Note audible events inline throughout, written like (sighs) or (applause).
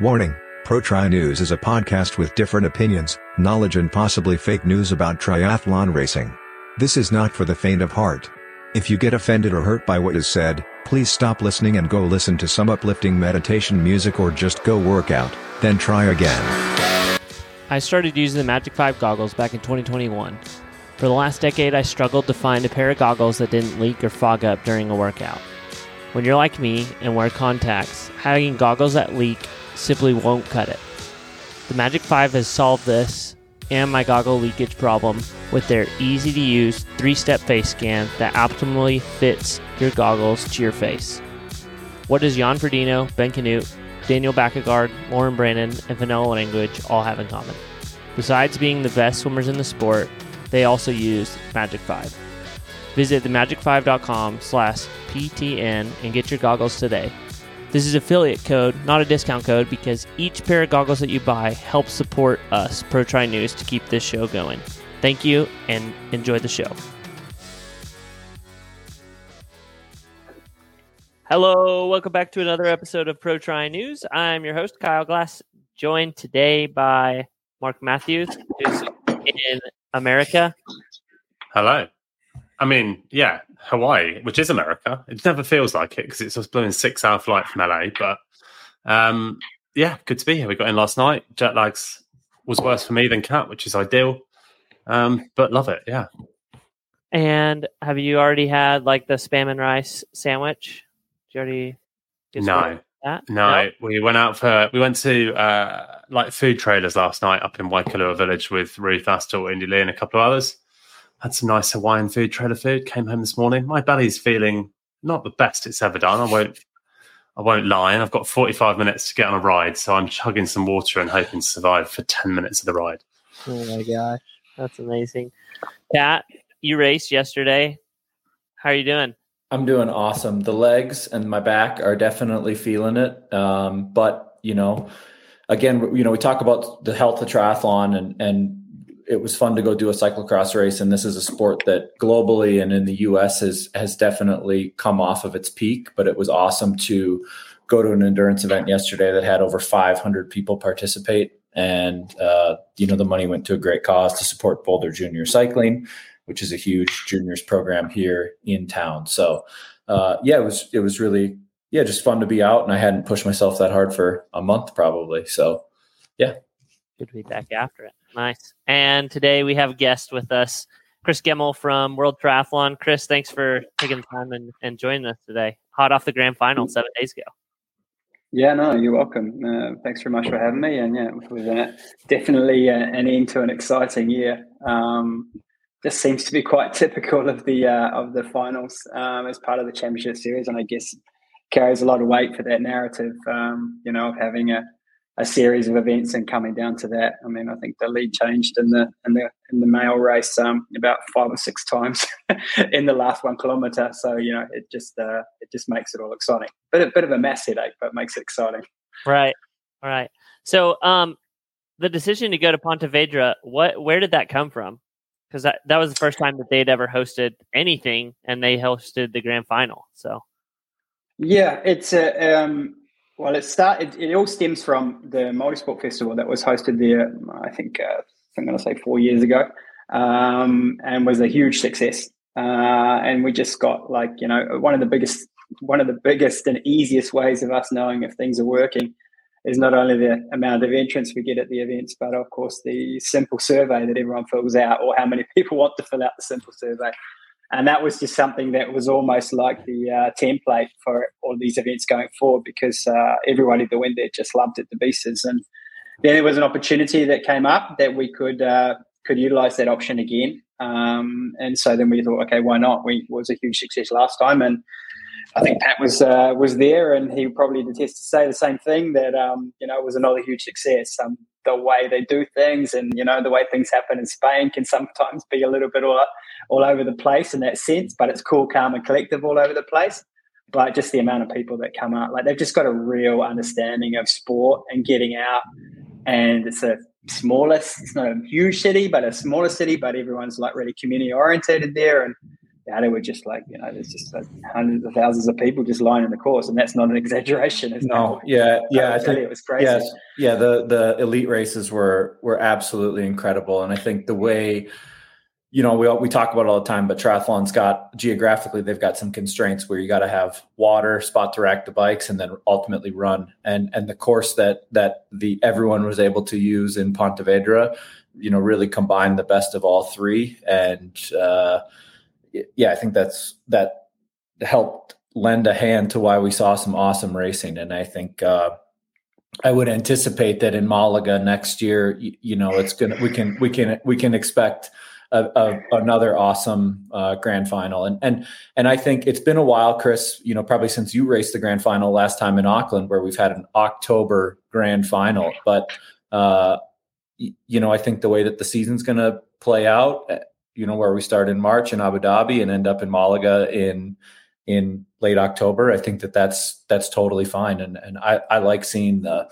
Warning Pro Tri News is a podcast with different opinions, knowledge, and possibly fake news about triathlon racing. This is not for the faint of heart. If you get offended or hurt by what is said, please stop listening and go listen to some uplifting meditation music or just go work out, then try again. I started using the Magic 5 goggles back in 2021. For the last decade, I struggled to find a pair of goggles that didn't leak or fog up during a workout. When you're like me and wear contacts, having goggles that leak simply won't cut it. The Magic 5 has solved this and my goggle leakage problem with their easy to use three step face scan that optimally fits your goggles to your face. What does Jan Frodeno, Ben Kanute, Daniel Bækkegård, Lauren Brandon, and Vanilla Language all have in common? Besides being the best swimmers in the sport, they also use Magic 5. Visit themagic5.com slash PTN and get your goggles today. This is affiliate code, not a discount code, because each pair of goggles that you buy helps support us, Pro Tri News, to keep this show going. Thank you and enjoy the show. Hello, welcome back to another episode of Pro Tri News. I'm your host, Kyle Glass, joined today by Mark Matthews, who's in America. Hello. I mean, yeah, Hawaii, which is America. It never feels like it because it's just blowing six hour flight from LA. But um, yeah, good to be here. We got in last night. Jet lags was worse for me than Cat, which is ideal. Um, but love it. Yeah. And have you already had like the spam and rice sandwich? Did you already? No. No, no, we went out for we went to uh, like food trailers last night up in Waikoloa Village with Ruth Astle, Indy Lee, and a couple of others had some nice Hawaiian food, trailer food. Came home this morning. My belly's feeling not the best it's ever done. I won't, I won't lie. And I've got 45 minutes to get on a ride, so I'm chugging some water and hoping to survive for 10 minutes of the ride. Oh my gosh, that's amazing. Pat, you raced yesterday. How are you doing? I'm doing awesome. The legs and my back are definitely feeling it. Um, but you know, again, you know, we talk about the health of triathlon and and it was fun to go do a cyclocross race and this is a sport that globally and in the US has has definitely come off of its peak but it was awesome to go to an endurance event yesterday that had over 500 people participate. And uh, you know the money went to a great cause to support Boulder Junior Cycling which is a huge juniors program here in town. So uh, yeah it was it was really yeah just fun to be out and I hadn't pushed myself that hard for a month probably. So yeah. Good to be back after it Nice. And today we have a guest with us, Kris Gemmell from World Triathlon. Kris, thanks for taking the time and, and joining us today. Hot off the grand final seven days ago. Yeah, no, you're welcome. Uh, thanks very much for having me. And yeah, uh, definitely uh, an end to an exciting year. Um, just seems to be quite typical of the uh, of the finals um, as part of the championship series, and I guess carries a lot of weight for that narrative. Um, you know, of having a a series of events and coming down to that. I mean, I think the lead changed in the in the in the male race um, about five or six times (laughs) in the last one kilometer. So you know, it just uh, it just makes it all exciting. But a bit of a mass headache, but makes it exciting. Right, right. So um, the decision to go to Pontevedra, what where did that come from? Because that that was the first time that they'd ever hosted anything, and they hosted the grand final. So. Yeah, it's a um, well, it started. It all stems from the Multisport Festival that was hosted there. I think uh, I'm going to say four years ago, um, and was a huge success. Uh, and we just got like you know one of the biggest, one of the biggest and easiest ways of us knowing if things are working is not only the amount of entrants we get at the events, but of course the simple survey that everyone fills out, or how many (laughs) people want to fill out the simple survey and that was just something that was almost like the uh, template for all these events going forward because uh, everybody that went there just loved it to pieces and then there was an opportunity that came up that we could uh, could utilize that option again. Um, and so then we thought okay why not? We was a huge success last time. And I think Pat was uh, was there, and he probably attest to say the same thing that um, you know it was another huge success. Um, the way they do things, and you know the way things happen in Spain can sometimes be a little bit all all over the place in that sense, but it's cool, calm, and collective all over the place. But just the amount of people that come out, like they've just got a real understanding of sport and getting out. And it's a smaller, it's not a huge city, but a smaller city, but everyone's like really community orientated there. And yeah, there were just like you know, there's just like hundreds of thousands of people just lining the course, and that's not an (laughs) exaggeration. No, yeah, yeah, I, think it was crazy. Yes, yeah, the the elite races were were absolutely incredible, and I think the way you know, we we talk about all the time, but triathlon's got geographically they've got some constraints where you got to have water, spot to rack the bikes, and then ultimately run. And and the course that that the everyone was able to use in Pontevedra, you know, really combined the best of all three. And uh, yeah, I think that's that helped lend a hand to why we saw some awesome racing. And I think uh, I would anticipate that in Malaga next year, you, you know, it's gonna we can we can we can expect a, a, another awesome uh, grand final. And and and I think it's been a while, Kris. You know, probably since you raced the grand final last time in Auckland, where we've had an October grand final. But uh, you know, I think the way that the season's going to play out, eh, you know, where we start in March in Abu Dhabi and end up in Malaga in in late October, I think that that's that's totally fine. And and I I like seeing the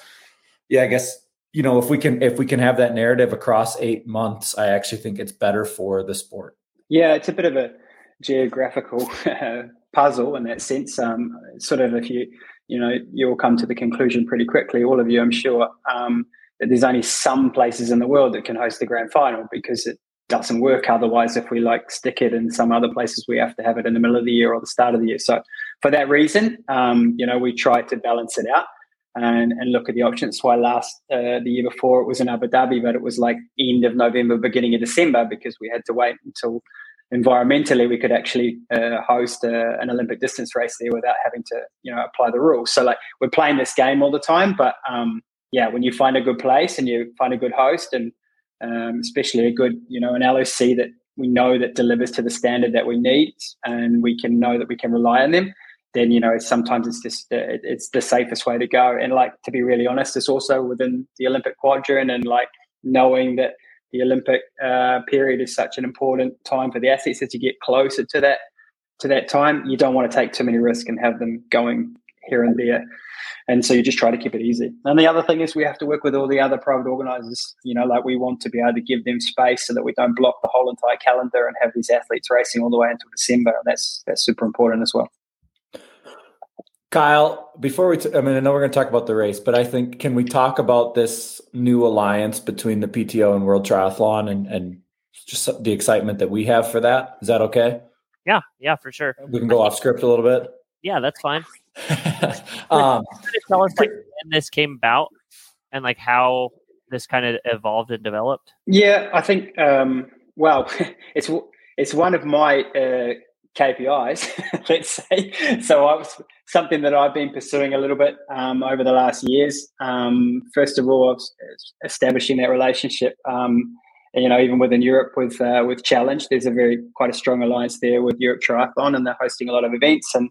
yeah, I guess you know if we can if we can have that narrative across eight months i actually think it's better for the sport. Yeah it's a bit of a geographical (laughs) puzzle in that sense. Um, sort of if you you know you'll come to the conclusion pretty quickly all of you i'm sure. Um, that there's only some places in the world that can host the grand final because it doesn't work otherwise if we like stick it in some other places we have to have it in the middle of the year or the start of the year so for that reason um, you know we try to balance it out and, and look at the options. I last uh, the year before it was in Abu Dhabi, but it was like end of November, beginning of December because we had to wait until environmentally we could actually uh, host a, uh, an Olympic distance race there without having to you know apply the rules. So like we're playing this game all the time, but um, yeah, when you find a good place and you find a good host and um, especially a good you know an LOC that we know that delivers to the standard that we need and we can know that we can rely on them then you know sometimes it's just it's the safest way to go. And like to be really honest, it's also within the Olympic quadrant and like knowing that the Olympic uh, period is such an important time for the athletes as you get closer to that to that time, you don't want to take too many risks and have them going here and there. And so you just try to keep it easy. And the other thing is we have to work with all the other private organizers. You know, like we want to be able to give them space so that we don't block the whole entire calendar and have these athletes racing all the way until December. And that's that's super important as well. Kyle, before we, t- I mean, I know we're going to talk about the race, but I think can we talk about this new alliance between the PTO and World Triathlon and and just the excitement that we have for that? Is that okay? Yeah, yeah, for sure. We can go off script a little bit. Yeah, that's fine. Um, tell us like when this came about and like how this kind of evolved and developed. Yeah, I think. Um, well, (laughs) it's it's one of my uh, KPIs, (laughs) let's say. So I was something that I've been pursuing a little bit um, over the last years. Um, first of all, establishing that relationship. Um, and, you know, even within Europe with uh, with Challenge, there's a very quite a strong alliance there with Europe Triathlon, and they're hosting a lot of events. And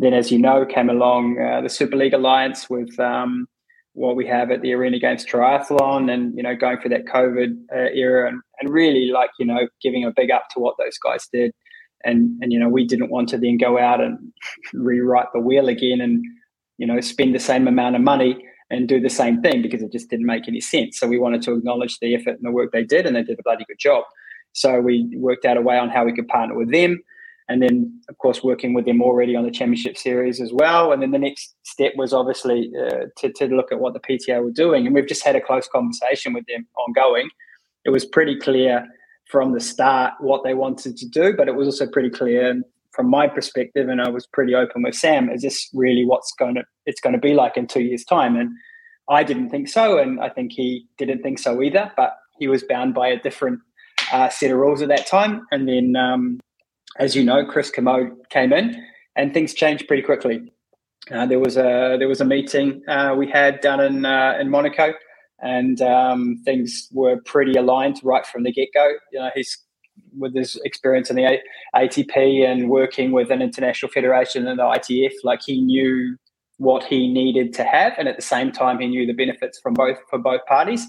then, as you know, came along uh, the Super League Alliance with um, what we have at the Arena Games Triathlon, and you know, going through that COVID uh, era, and, and really like you know, giving a big up to what those guys did. And and you know we didn't want to then go out and (laughs) rewrite the wheel again and you know spend the same amount of money and do the same thing because it just didn't make any sense. So we wanted to acknowledge the effort and the work they did and they did a bloody good job. So we worked out a way on how we could partner with them and then of course working with them already on the championship series as well and then the next step was obviously uh, to, to look at what the pto were doing and we've just had a close conversation with them ongoing it was pretty clear from the start what they wanted to do, but it was also pretty clear from my perspective, and I was pretty open with Sam. Is this really what's going to it's going to be like in two years' time? And I didn't think so, and I think he didn't think so either. But he was bound by a different uh, set of rules at that time. And then, um, as you know, Chris Kermode came in, and things changed pretty quickly. Uh, there was a there was a meeting uh, we had done in uh, in Monaco and um, things were pretty aligned right from the get go. You know, he's with his experience in the ATP and working with an international federation and the ITF, like he knew what he needed to have, and at the same time, he knew the benefits from both for both parties.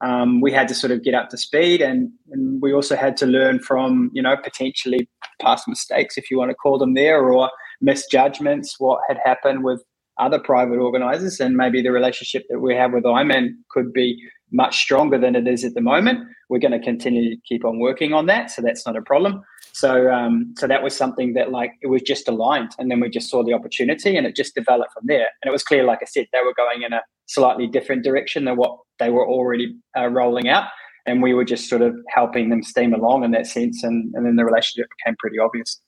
Um, we had to sort of get up to speed, and, and we also had to learn from you know potentially past mistakes, if you want to call them there, or misjudgments, what had happened with other private organizers and maybe the relationship that we have with Ironman could be much stronger than it is at the moment. We're going to continue to keep on working on that. So that's not a problem. So, um, so that was something that like it was just aligned, and then we just saw the opportunity, and it just developed from there. And it was clear, like I said, they were going in a slightly different direction than what they were already uh, rolling out, and we were just sort of helping them steam along in that sense, and, and then the relationship became pretty obvious.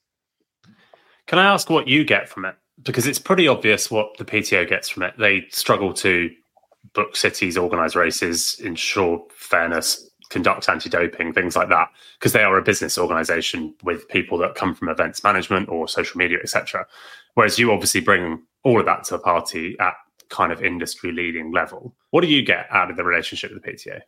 Can I ask what you get from it? Because it's pretty obvious what the PTO gets from it. They struggle to book cities, organize races, ensure fairness, conduct anti-doping, things like that, because they are a business organization with people that come from events management or social media, etc. Whereas you obviously bring all of that to the party at kind of industry leading level. What do you get out of the relationship with the pta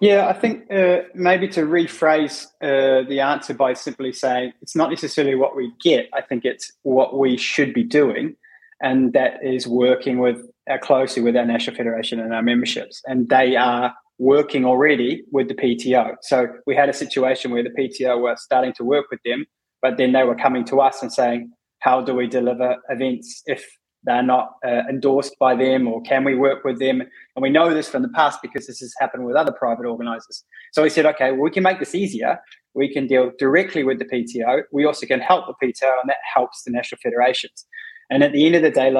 Yeah, I think uh, maybe to rephrase uh, the answer by simply saying it's not necessarily what we get. I think it's what we should be doing, and that is working with uh, closely with our national federation and our memberships, and they are working already with the PTO. So we had a situation where the PTO were starting to work with them, but then they were coming to us and saying, "How do we deliver events if they're not uh, endorsed by them or can we work with them? And we know this from the past because this has happened with other private organizers. So we said okay well, we can make this easier. We can deal directly with the pto we also can help the pto and that helps the national federations and at the end of the day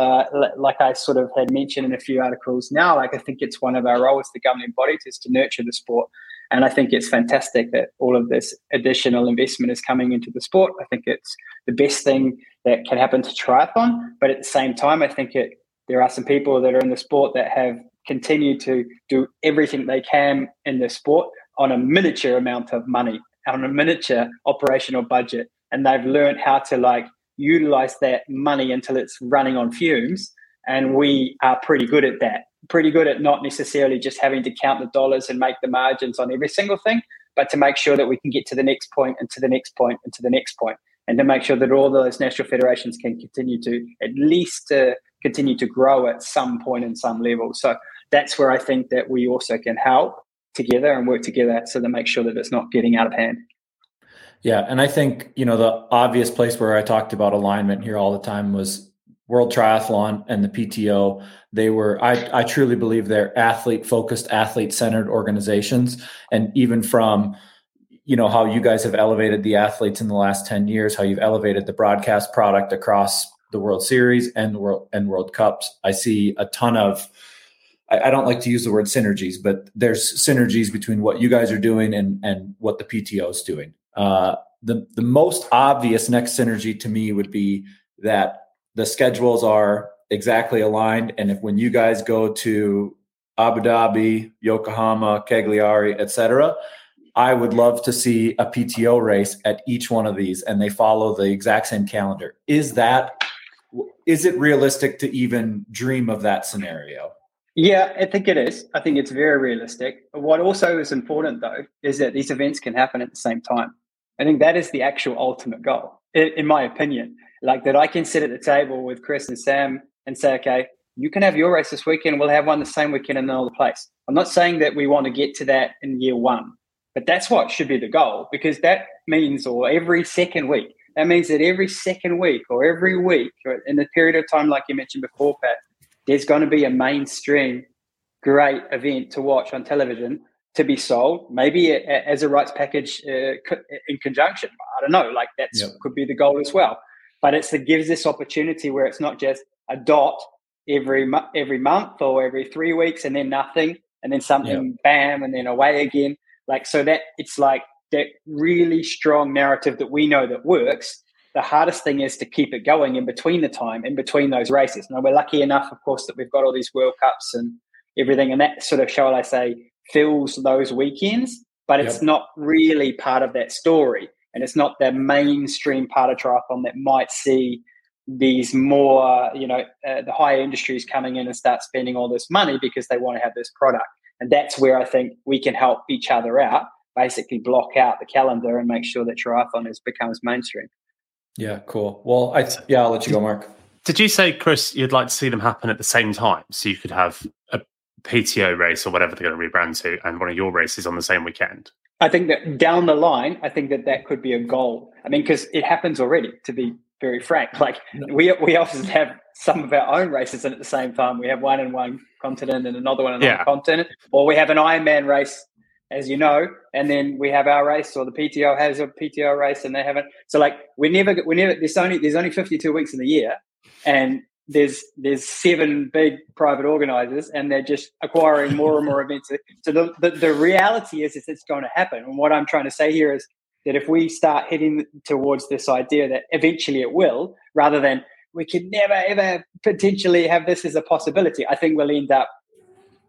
like i sort of had mentioned in a few articles now like i think it's one of our roles the governing bodies is to nurture the sport and I think it's fantastic that all of this additional investment is coming into the sport. I think it's the best thing that can happen to triathlon. But at the same time, I think it there are some people that are in the sport that have continued to do everything they can in the sport on a miniature amount of money, on a miniature operational budget. And they've learned how to like utilize that money until it's running on fumes. And we are pretty good at that pretty good at not necessarily just having to count the dollars and make the margins on every single thing, but to make sure that we can get to the next point and to the next point and to the next point, and to make sure that all those national federations can continue to at least uh, continue to grow at some point and some level. So that's where I think that we also can help together and work together so to make sure that it's not getting out of hand. Yeah, and I think you know the obvious place where I talked about alignment here all the time was World Triathlon and the PTO, they were, I, I truly believe they're athlete focused, athlete centered organizations. And even from, you know, how you guys have elevated the athletes in the last 10 years, how you've elevated the broadcast product across the World Series and the World and World Cups. I see a ton of, I, I don't like to use the word synergies, but there's synergies between what you guys are doing and, and what the PTO is doing. Uh, the, the most obvious next synergy to me would be that the schedules are exactly aligned. And if when you guys go to Abu Dhabi, Yokohama, Cagliari, etc., I would love to see a PTO race at each one of these, and they follow the exact same calendar. Is that is it realistic to even dream of that scenario? Yeah, I think it is. I think it's very realistic. What also is important, though, is that these events can happen at the same time. I think that is the actual ultimate goal, in, my opinion like that I can sit at the table with Chris and Sam and say, okay, you can have your race this weekend. We'll have one the same weekend in another place. I'm not saying that we want to get to that in year one, but that's what should be the goal because that means, or every second week, that means that every second week or every week or in the period of time, like you mentioned before, Pat, there's going to be a mainstream great event to watch on television to be sold, maybe as a rights package uh, in conjunction. I don't know, like that yep. could be the goal as well but it's it gives this opportunity where it's not just a dot every every month or every three weeks and then nothing and then something yep. bam and then away again like so that it's like that really strong narrative that we know that works the hardest thing is to keep it going in between the time in between those races now we're lucky enough of course that we've got all these world cups and everything and that sort of shall i say fills those weekends but it's yep. not really part of that story and it's not the mainstream part of triathlon that might see these more, you know, uh, the higher industries coming in and start spending all this money because they want to have this product. And that's where I think we can help each other out, basically block out the calendar and make sure that triathlon is becomes mainstream. Yeah, cool. Well, I yeah, I'll let you go, Mark. Did you say, Kris, you'd like to see them happen at the same time, so you could have a PTO race or whatever they're going to rebrand to, and one of your races on the same weekend? I think that down the line, I think that that could be a goal. I mean, because it happens already. To be very frank, like we we often have some of our own races, and at the same time, we have one in one continent and another one in another yeah. continent, or we have an Ironman race as you know, and then we have our race, or the PTO has a PTO race, and they haven't. So like we never, we never. There's only there's only 52 weeks in the year, and there's there's seven big private organizers, and they're just acquiring more and more (laughs) events. So the, the the reality is, is it's going to happen. And what I'm trying to say here is that if we start heading towards this idea that eventually it will, rather than we can never ever potentially have this as a possibility, I think we'll end up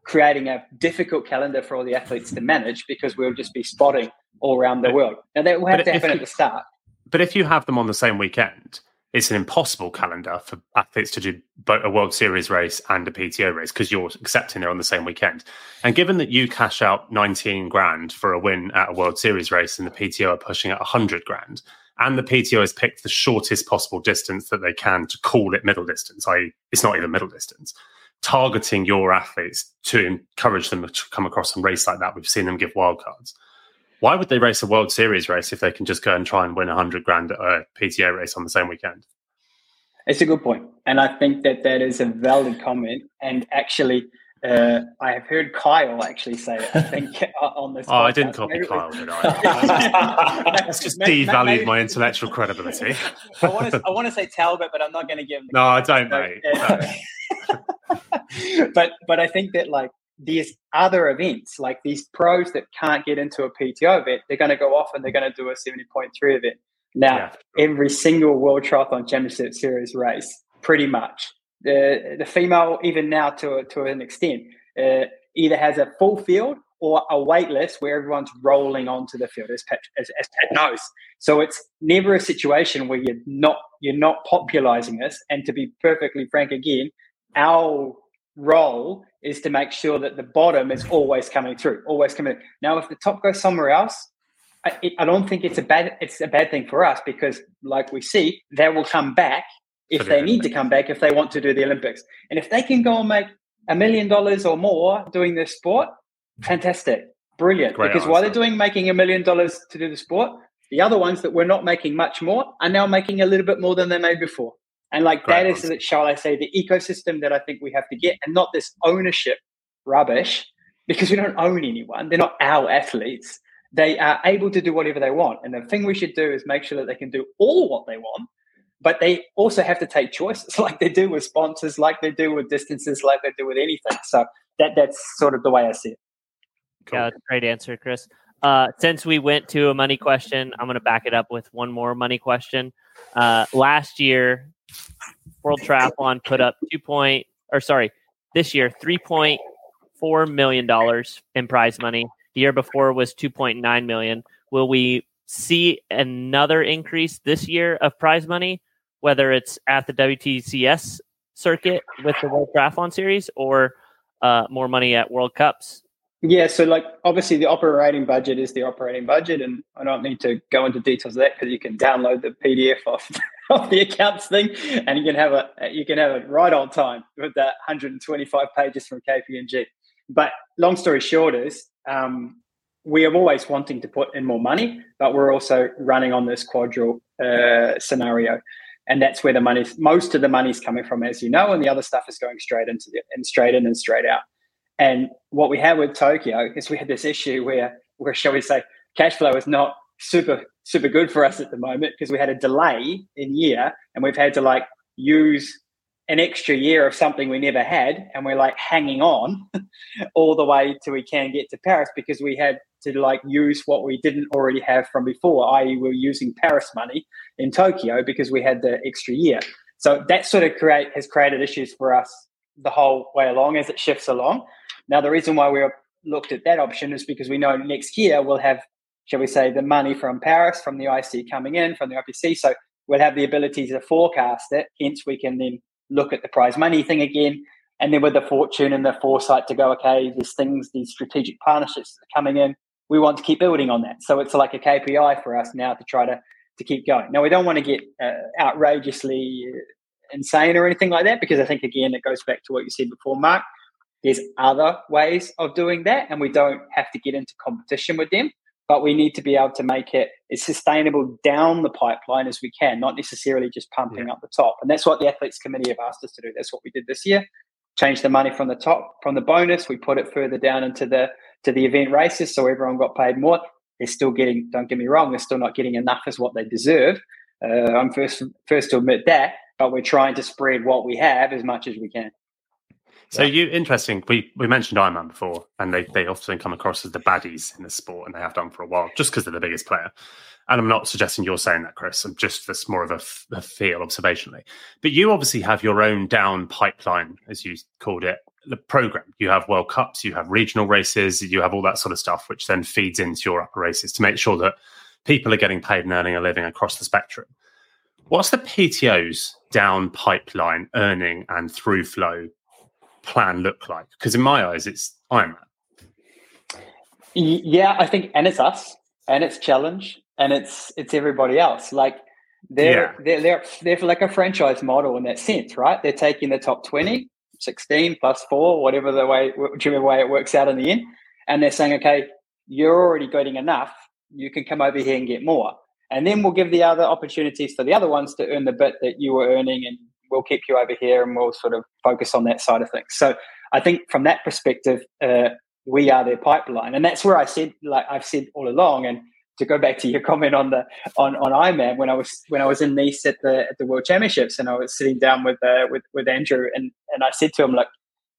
creating a difficult calendar for all the athletes to manage because we'll just be spotting all around the world. Now that will have to happen you, at the start. But if you have them on the same weekend, it's an impossible calendar for athletes to do both a World Series race and a PTO race because you're accepting it on the same weekend. And given that you cash out 19 grand for a win at a World Series race and the PTO are pushing at 100 grand, and the PTO has picked the shortest possible distance that they can to call it middle distance, i.e., it's not even middle distance targeting your athletes to encourage them to come across and race like that. We've seen them give wildcards. Why would they race a World Series race if they can just go and try and win a hundred grand at a PTA race on the same weekend? It's a good point, and I think that that is a valid comment. And actually, uh, I have heard Kyle actually say it. I (laughs) think on this. oh, podcast. I didn't copy maybe Kyle, did I? (laughs) That's just devalued maybe, my intellectual credibility. I want to. I want to say Talbot, but I'm not going to give him. no, I don't, mate. (laughs) but but I think that like these other events, like these pros that can't get into a PTO event, they're going to go off and they're going to do a 70.3 event. Now, yeah. every single World Triathlon Championship Series race, pretty much, the the female, even now to to an extent, uh, either has a full field or a wait list where everyone's rolling onto the field, as Pat, as, as Pat knows. So it's never a situation where you're not you're not popularizing this. And to be perfectly frank, again, our role is to make sure that the bottom is always coming through, always coming. Now, if the top goes somewhere else, I, I, don't think it's a bad it's a bad thing for us because, like we see, they will come back if they need to come back if they want to do the Olympics, and if they can go and make a million dollars or more doing this sport, fantastic, brilliant. Great because answer. while they're doing making a million dollars to do the sport, the other ones that were not making much more are now making a little bit more than they made before. And like Great that is, shall I say, the ecosystem that I think we have to get, and not this ownership rubbish, because we don't own anyone. They're not our athletes. They are able to do whatever they want. And the thing we should do is make sure that they can do all what they want, but they also have to take choices (laughs) like they do with sponsors, like they do with distances, like they do with anything. So that that's sort of the way I see it. Cool. Yeah, great answer, Kris. Uh, since we went to a money question, I'm going to back it up with one more money question. Uh, last year, World Triathlon put up two point or sorry, this year three point four million dollars in prize money. The year before was two point nine million. Will we see another increase this year of prize money, whether it's at the WTCS circuit with the World Triathlon Series or uh, more money at World Cups? Yeah, so like obviously the operating budget is the operating budget, and I don't need to go into details of that because you can download the PDF off (laughs) of the accounts thing, and you can have a you can have it right on time with that 125 pages from KPMG. But long story short is um, we are always wanting to put in more money, but we're also running on this quadrille uh, scenario, and that's where the money most of the money's coming from, as you know, and the other stuff is going straight into the and straight in and straight out. And what we had with Tokyo is we had this issue where, where shall we say, cash flow is not super super good for us at the moment because we had a delay in year and we've had to like use an extra year of something we never had and we're like hanging on (laughs) all the way till we can get to paris because we had to like use what we didn't already have from before i.e we we're using paris money in tokyo because we had the extra year so that sort of create has created issues for us the whole way along as it shifts along now, the reason why we looked at that option is because we know next year we'll have, shall we say, the money from Paris, from the IC coming in, from the IPC. So we'll have the ability to forecast it. Hence, we can then look at the prize money thing again. And then with the fortune and the foresight to go, okay, these things, these strategic partnerships coming in, we want to keep building on that. So it's like a KPI for us now to try to to keep going. Now we don't want to get uh, outrageously insane or anything like that because I think again it goes back to what you said before, Mark. There's other ways of doing that, and we don't have to get into competition with them. But we need to be able to make it as sustainable down the pipeline as we can, not necessarily just pumping yeah. up the top. And that's what the athletes committee have asked us to do. That's what we did this year. Change the money from the top, from the bonus, we put it further down into the to the event races, so everyone got paid more. They're still getting. Don't get me wrong. They're still not getting enough as what they deserve. Uh, I'm first first to admit that, but we're trying to spread what we have as much as we can. So you interesting. We we mentioned Ironman before, and they they often come across as the baddies in the sport, and they have done for a while, just because they're the biggest player. And I'm not suggesting you're saying that, Kris. I'm just that's more of a, a feel observationally. But you obviously have your own down pipeline, as you called it, the program. You have World Cups, you have regional races, you have all that sort of stuff, which then feeds into your upper races to make sure that people are getting paid and earning a living across the spectrum. What's the PTO's down pipeline earning and through flow plan look like? Because in my eyes, it's Ironman. Yeah, I think, and it's us, and it's challenge, and it's it's everybody else. Like they're yeah. they're they're they're like a franchise model in that sense, right? They're taking the top 20, 16 plus four, whatever the way whichever way it works out in the end, and they're saying, okay, you're already getting enough. You can come over here and get more. And then we'll give the other opportunities for the other ones to earn the bit that you were earning and we'll keep you over here and we'll sort of focus on that side of things. So I think from that perspective, uh, we are their pipeline, and that's where I said, like I've said all along, and to go back to your comment on the on on Ironman when I was when I was in Nice at the at the World Championships and I was sitting down with uh, with with Andrew and and I said to him like,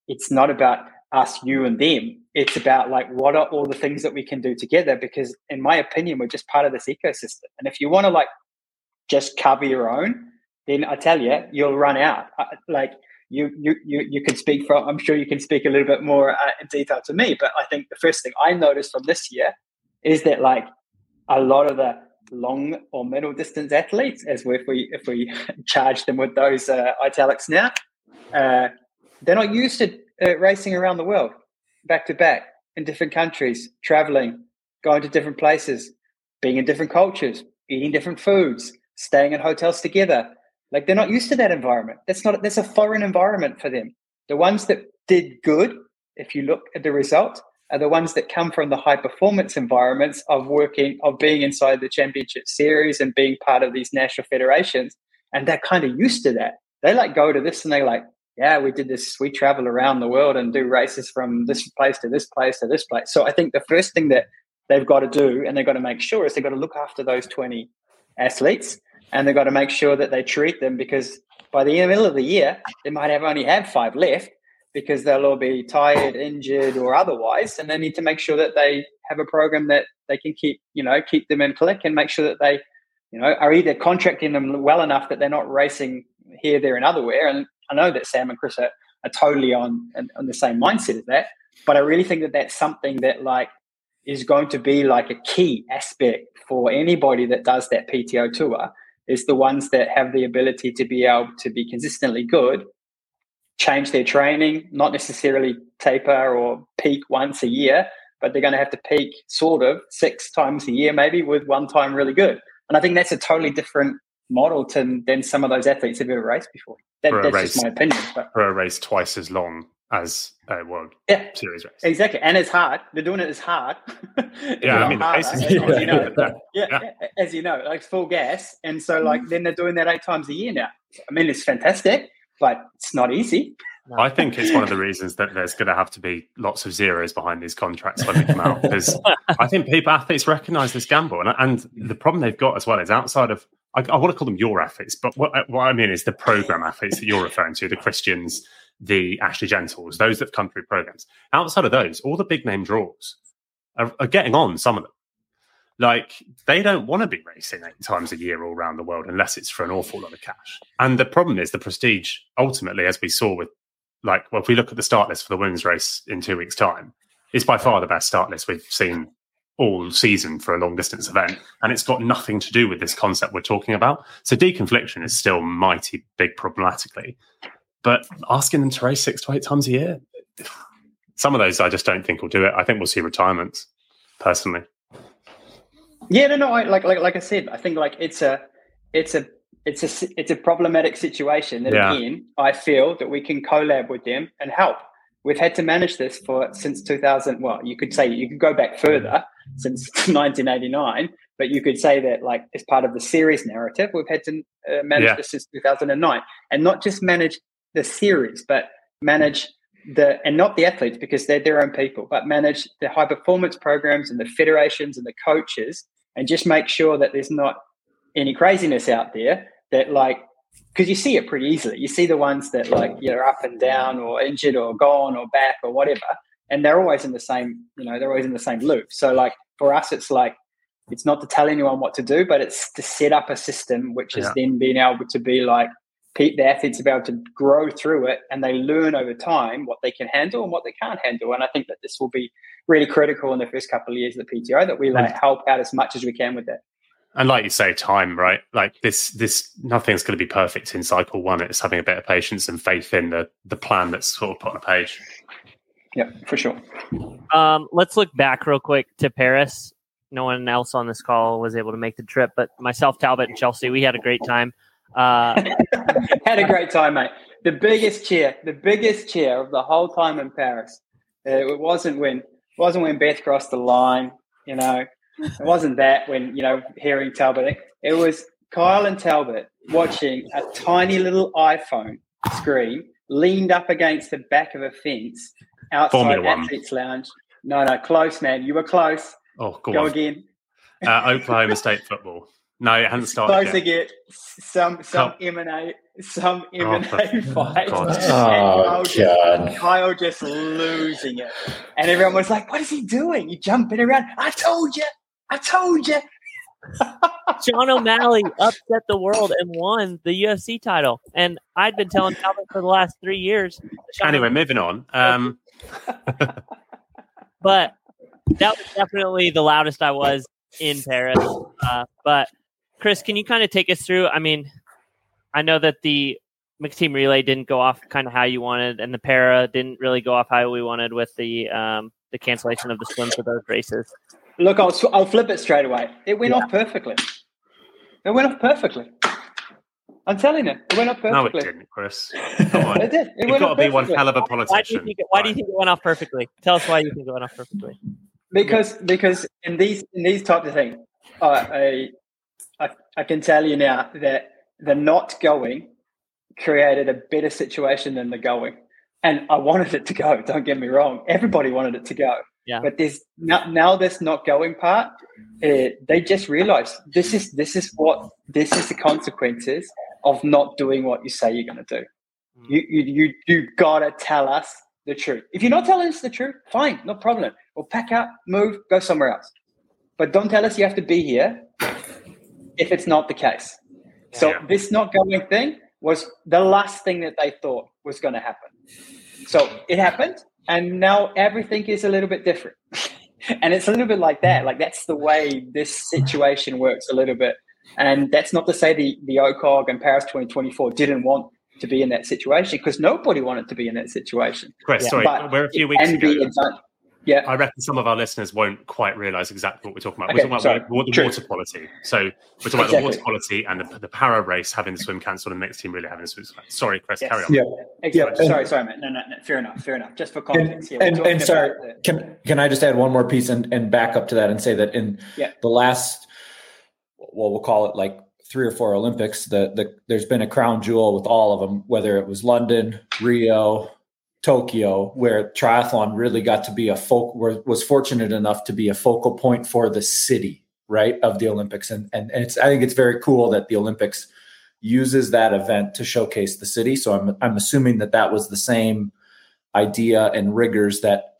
it's not about us, you, and them. It's about like what are all the things that we can do together because in my opinion, we're just part of this ecosystem, and if you want to like just cover your own then I tell you, you'll run out. Like you, you, you, you can speak from. I'm sure you can speak a little bit more uh, in detail to me. But I think the first thing I noticed from this year is that like a lot of the long or middle distance athletes, as if we if we (laughs) charge them with those uh, italics now, uh, they're not used to uh, racing around the world, back to back in different countries, traveling, going to different places, being in different cultures, eating different foods, staying in hotels together like they're not used to that environment. That's not that's a foreign environment for them. The ones that did good, if you look at the result, are the ones that come from the high performance environments of working of being inside the championship series and being part of these national federations. And they're kind of used to that. They like go to this and they're like, yeah, we did this, we travel around the world and do races from this place to this place to this place. So I think the first thing that they've got to do and they've got to make sure is they've got to look after those 20 athletes and they've got to make sure that they treat them because by the middle of the year they might have only have five left because they'll all be tired, injured, or otherwise, and they need to make sure that they have a program that they can keep you know keep them in click and make sure that they you know are either contracting them well enough that they're not racing here, there, and otherwhere. And I know that Sam and Chris are, are totally on on the same mindset as that, but I really think that that's something that like is going to be like a key aspect for anybody that does that PTO tour is the ones that have the ability to be able to be consistently good, change their training, not necessarily taper or peak once a year, but they're going to have to peak sort of six times a year, maybe with one time really good. And I think that's a totally different model to, than some of those athletes have ever raced before. That, that's race, just my opinion. But for a race twice as long as a World yeah, Series race. Exactly, and it's hard. They're doing it as hard. (laughs) yeah, I mean, harder, as, yeah. you know, (laughs) yeah, yeah, as you know, like full gas, and so like mm. then they're doing that eight times a year now. I mean, it's fantastic, but it's not easy. I think it's one of the reasons that there's going to have to be lots of zeros behind these contracts when they come out because I think people athletes recognise this gamble, and, and the problem they've got as well is outside of I, I want to call them your athletes, but what, uh, what I mean is the program athletes that you're referring to, the Kristians, the Ashley Gentles, those that have come through programs. Outside of those, all the big name draws are, are getting on some of them. Like they don't want to be racing eight times a year all around the world unless it's for an awful lot of cash. And the problem is the prestige ultimately, as we saw with like, well, if we look at the start list for the women's race in two weeks' time, it's by far the best start list we've seen all season for a long distance event. And it's got nothing to do with this concept we're talking about. So deconfliction is still mighty big problematically. But asking them to race six to eight times a year, (sighs) some of those I just don't think will do it. I think we'll see retirements personally. Yeah, no, no. I, like, like, like I said, I think like it's a, it's a, it's a, it's a problematic situation. That yeah. again, I feel that we can collab with them and help. We've had to manage this for since 2000. Well, you could say you could go back further since (laughs) 1989, but you could say that like as part of the series narrative, we've had to uh, manage yeah. this since 2009, and not just manage the series, but manage the and not the athletes because they're their own people, but manage the high performance programs and the federations and the coaches, and just make sure that there's not any craziness out there that like because you see it pretty easily. You see the ones that like you're up and down or injured or gone or back or whatever, and they're always in the same, you know, they're always in the same loop. So like for us, it's like it's not to tell anyone what to do, but it's to set up a system which is yeah. then being able to be like the athletes are able to grow through it and they learn over time what they can handle and what they can't handle. And I think that this will be really critical in the first couple of years of the PTO that we like help out as much as we can with that. And like you say, time, right? Like this, this nothing's going to be perfect in cycle one. It's having a bit of patience and faith in the the plan that's sort of put on a page. Yeah, for sure. Um, let's look back real quick to Paris. No one else on this call was able to make the trip, but myself, Talbot, and Chelsea, we had a great time. Uh, (laughs) had a great time, mate. The biggest cheer, the biggest cheer of the whole time in Paris. Uh, it wasn't when wasn't when Beth crossed the line. You know, it wasn't that when you know hearing Talbot. It was Kyle and Talbot watching a tiny little iPhone screen leaned up against the back of a fence outside Athletes Lounge. No, no, close, man. You were close. Oh, go, go again. Uh, Oklahoma State football. No, it hasn't started. Close yet. again. Some some M and A some M and A fight. (laughs) Oh, Kyle, God. Kyle just losing it, and everyone was like, "What is he doing? You jumping around? I told you, I told you." (laughs) Sean O'Malley upset the world and won the UFC title, and I'd been telling Calvin for the last three years. Sean anyway, O'Malley- moving on. Um, (laughs) but that was definitely the loudest I was in Paris. Uh, but Kris, can you kind of take us through? I mean, I know that the mixed team relay didn't go off kind of how you wanted, and the para didn't really go off how we wanted with the um, the cancellation of the swim for those races. Look, I'll I'll flip it straight away. It went yeah. off perfectly. It went off perfectly. I'm telling you, it went off perfectly. No, it didn't, Kris. (laughs) Come on. it did. It You've got to be one hell of a politician. Why do, you think it, why do you think it went off perfectly? Tell us why you think it went off perfectly. Because because in these in these types of things, uh, I, I I can tell you now that the not going created a better situation than the going. And I wanted it to go. Don't get me wrong. Everybody wanted it to go. Yeah. But there's now, now this not going part. Uh, they just realized this is this is what this is the consequences of not doing what you say you're going to do. Mm. You you you you gotta tell us the truth. If you're not telling us the truth, fine, no problem. We'll pack up, move, go somewhere else. But don't tell us you have to be here if it's not the case. So yeah. this not going thing was the last thing that they thought was going to happen. So it happened, and now everything is a little bit different. (laughs) and it's a little bit like that. Like that's the way this situation works a little bit. And that's not to say the the OCOG and Paris 2024 didn't want to be in that situation because nobody wanted to be in that situation. Kris, yeah. sorry, but we're a few weeks ago. Yeah, I reckon some of our listeners won't quite realise exactly what we're talking about. Okay, we're talking about the, the water quality. So we're talking about exactly. the water quality and the, the para race having the swim cancelled and mixed team really having the swim. Sorry, Kris, yes. carry on. Yeah, exactly. yeah. sorry, sorry, man. No, no, no, fair enough, fair enough. Just for context, and, yeah, and, and sorry, the, can can I just add one more piece and, and back up to that and say that in yeah. the last, well, we'll call it like three or four Olympics, the, the there's been a crown jewel with all of them, whether it was London, Rio, Tokyo, where triathlon really got to be a folk was fortunate enough to be a focal point for the city, right, of the Olympics. And and, and it's I think it's very cool that the Olympics uses that event to showcase the city. So I'm I'm assuming that that was the same idea and rigors that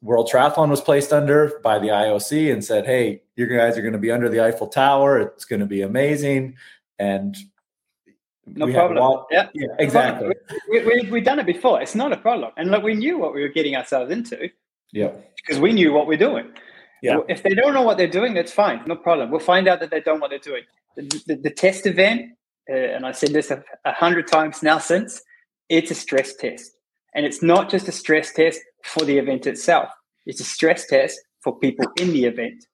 World Triathlon was placed under by the IOC and said, "Hey, you guys are going to be under the Eiffel Tower. It's going to be amazing." And no problem. yeah. yeah, exactly. We, we, we've done it before. It's not a problem. And look, we knew what we were getting ourselves into. Yeah. Because we knew what we're doing. Yeah. If they don't know what they're doing, that's fine. No problem. We'll find out that they don't know what they're doing. The, the, the test event, uh, and I said this a, a hundred times now since, it's a stress test. And it's not just a stress test for the event itself. It's a stress test for people in the event.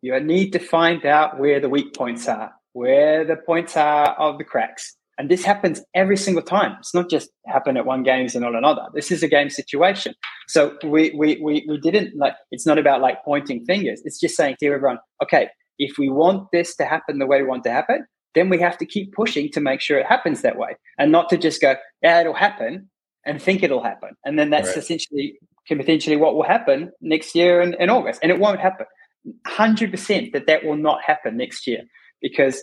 You need to find out where the weak points are, where the points are of the cracks, and this happens every single time. It's not just happen at one games and not another. This is a game situation. So we we we we didn't like it's not about like pointing fingers. It's just saying to everyone, okay, if we want this to happen the way we want to happen, then we have to keep pushing to make sure it happens that way. And not to just go, yeah, it'll happen. and think it'll happen. And then that's right. essentially can potentially what will happen next year in, in August. And it won't happen. 100% that that will not happen next year because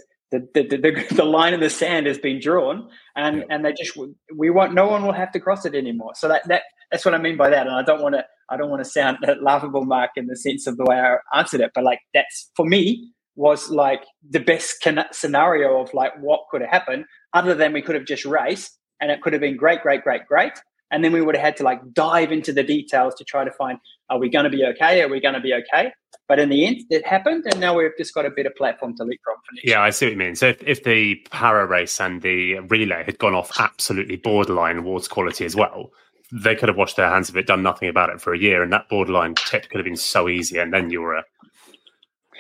the, the, the, (laughs) the, line in the sand has been drawn and, yeah. and they just, we won't, no one will have to cross it anymore. So that, that, that's what I mean by that. And I don't want to, I don't want to sound laughable, Mark, in the sense of the way I answered it, but like that's for me was like the best scenario of like what could have happened other than we could have just raced and it could have been great, great, great, great. And then we would have had to like dive into the details to try to find are we going to be okay? Are we going to be okay? But in the end, it happened, and now we've just got a better platform to leap from. yeah, I see what you mean. So if, if the para race and the relay had gone off absolutely borderline water quality as well, they could have washed their hands of it, done nothing about it for a year, and that borderline tip could have been so easy. And then you were a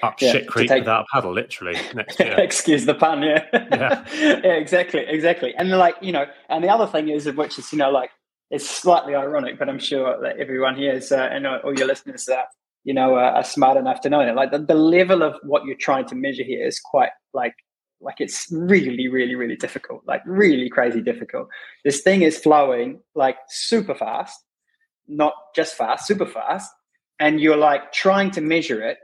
up yeah, shit creek take... without a paddle, literally. Next year. (laughs) Excuse the pun, yeah. Yeah. (laughs) yeah, exactly, exactly. And like you know, and the other thing is, which is you know, like it's slightly ironic, but I'm sure that everyone here is, uh, and all your listeners that you know, uh, are smart enough to know that. Like the, the level of what you're trying to measure here is quite like like it's really really really difficult like really crazy difficult this thing is flowing like super fast not just fast super fast and you're like trying to measure it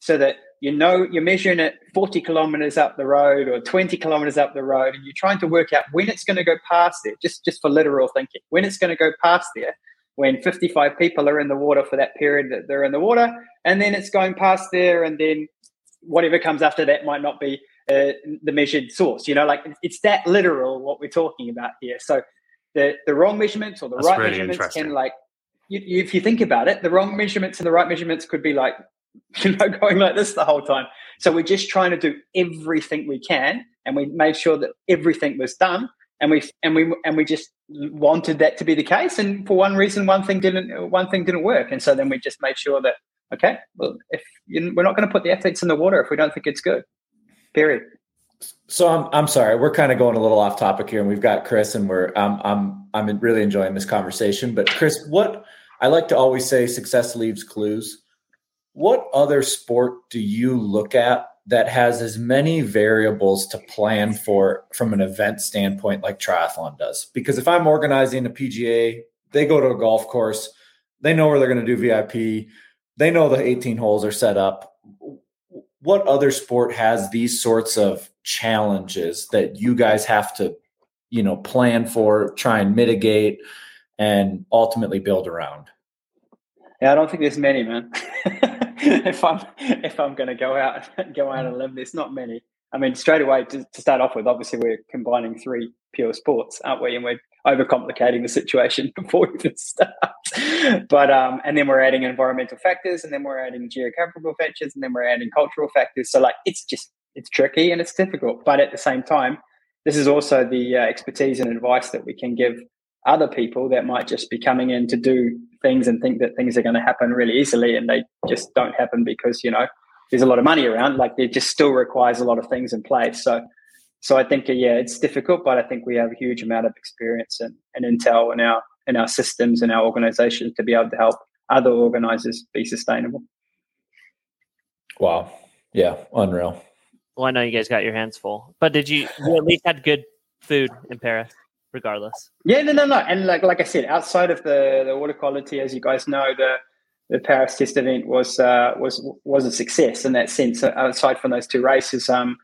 so that you know you're measuring it 40 kilometers up the road or 20 kilometers up the road and you're trying to work out when it's going to go past there just just for literal thinking when it's going to go past there when 55 people are in the water for that period that they're in the water and then it's going past there and then whatever comes after that might not be uh, the measured source you know like it's that literal what we're talking about here. So the the wrong measurements or the That's right really measurements can like you, if you think about it the wrong measurements and the right measurements could be like (laughs) you know, going like this the whole time. So we're just trying to do everything we can, and we made sure that everything was done, and we and we and we just wanted that to be the case. And for one reason, one thing didn't one thing didn't work, and so then we just made sure that okay, well, if you, we're not going to put the athletes in the water if we don't think it's good, period. So I'm I'm sorry, we're kind of going a little off topic here, and we've got Kris, and we're I'm I'm I'm really enjoying this conversation. But Kris, what I like to always say, success leaves clues what other sport do you look at that has as many variables to plan for from an event standpoint like triathlon does? Because if I'm organizing a PGA, they go to a golf course, they know where they're going to do VIP, they know the 18 holes are set up. What other sport has these sorts of challenges that you guys have to, you know, plan for, try and mitigate, and ultimately build around? Yeah, I don't think there's many, man. (laughs) if I'm if I'm going to go out (laughs) go out and live, there's not many. I mean, straight away to, to, start off with, obviously we're combining three pure sports, aren't we? And we're overcomplicating the situation (laughs) before we even start. but um, and then we're adding environmental factors, and then we're adding geographical factors, and then we're adding cultural factors. So like, it's just it's tricky and it's difficult. But at the same time, this is also the uh, expertise and advice that we can give other people that might just be coming in to do things and think that things are going to happen really easily and they just don't happen because you know there's a lot of money around like it just still requires a lot of things in place. So so i think yeah it's difficult but i think we have a huge amount of experience and, and intel in our in our systems and our organizations to be able to help other organizers be sustainable. Wow. Yeah unreal. Well i know you guys got your hands full but did you you at least had good food in paris regardless. Yeah, no, no, no. And like like I said, outside of the the water quality, as you guys know, the the Paris test event was uh, was was a success in that sense. Aside from those two races, um,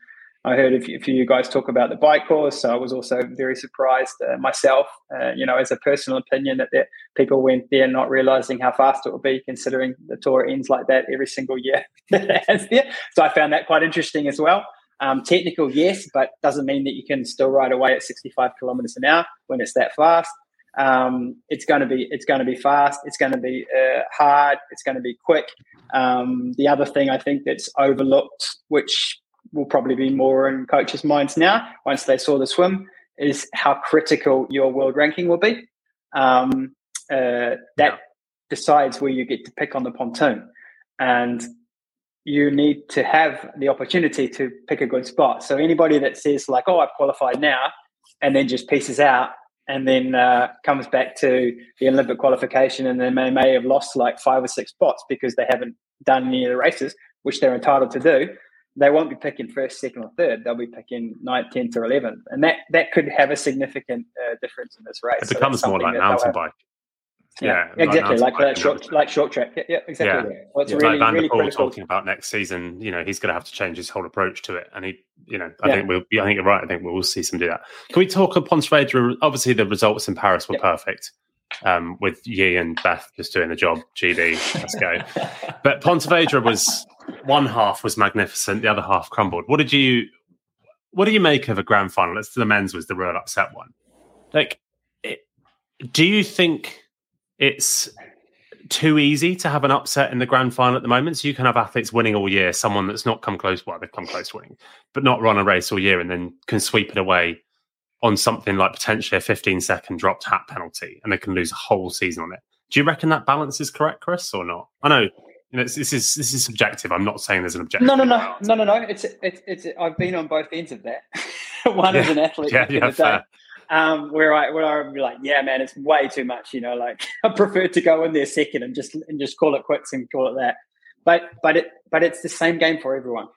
I heard a few, of you guys talk about the bike course. So I was also very surprised uh, myself, uh, you know, as a personal opinion, that people went there not realizing how fast it would be, considering the tour ends like that every single year. (laughs) so I found that quite interesting as well. Um, technical, yes, but doesn't mean that you can still ride away at 65 kilometers an hour when it's that fast. Um, it's going to be it's going to be fast. It's going to be uh, hard. It's going to be quick. Um, the other thing I think that's overlooked, which will probably be more in coaches' minds now once they saw the swim, is how critical your world ranking will be. Um, uh, that yeah. decides where you get to pick on the pontoon, and you need to have the opportunity to pick a good spot. So anybody that says like, "Oh, I've qualified now," and then just pieces out and then uh, comes back to the Olympic qualification, and then they may have lost like five or six spots because they haven't done any of the races, which they're entitled to do. they won't be picking first, second, or third. They'll be picking ninth, tenth, or eleventh, and that that could have a significant uh, difference in this race. It becomes so more like mountain bike. Yeah, yeah, exactly. Like, like short, like short track. Yeah, yeah exactly. Yeah. Well, it's yeah. really, like Van der Poel talking about next season. You know, he's going to have to change his whole approach to it, and he, you know, I yeah. think we'll. I think you're right. I think we'll see some do that. Can we talk on Pontevedra? Obviously, the results in Paris were perfect. Um, with Yee and Beth just doing the job. GB, let's go. (laughs) but Pontevedra was one half was magnificent, the other half crumbled. What did you, what do you make of a grand final? Let's the men's was the real upset one. Like, it, do you think? It's too easy to have an upset in the grand final at the moment. So you can have athletes winning all year, someone that's not come close, well, they've come close to winning, but not run a race all year and then can sweep it away on something like potentially a 15 second dropped hat penalty and they can lose a whole season on it. Do you reckon that balance is correct, Kris, or not? I know. You know, this is this is subjective. I'm not saying there's an objective. No, no, no, no, no, no. It's it's it's. I've been on both ends of that. (laughs) One yeah. as an athlete, yeah, yeah, um, where I where I would be like, yeah, man, it's way too much. You know, like (laughs) I prefer to go in there second and just and just call it quits and call it that. But but it but it's the same game for everyone.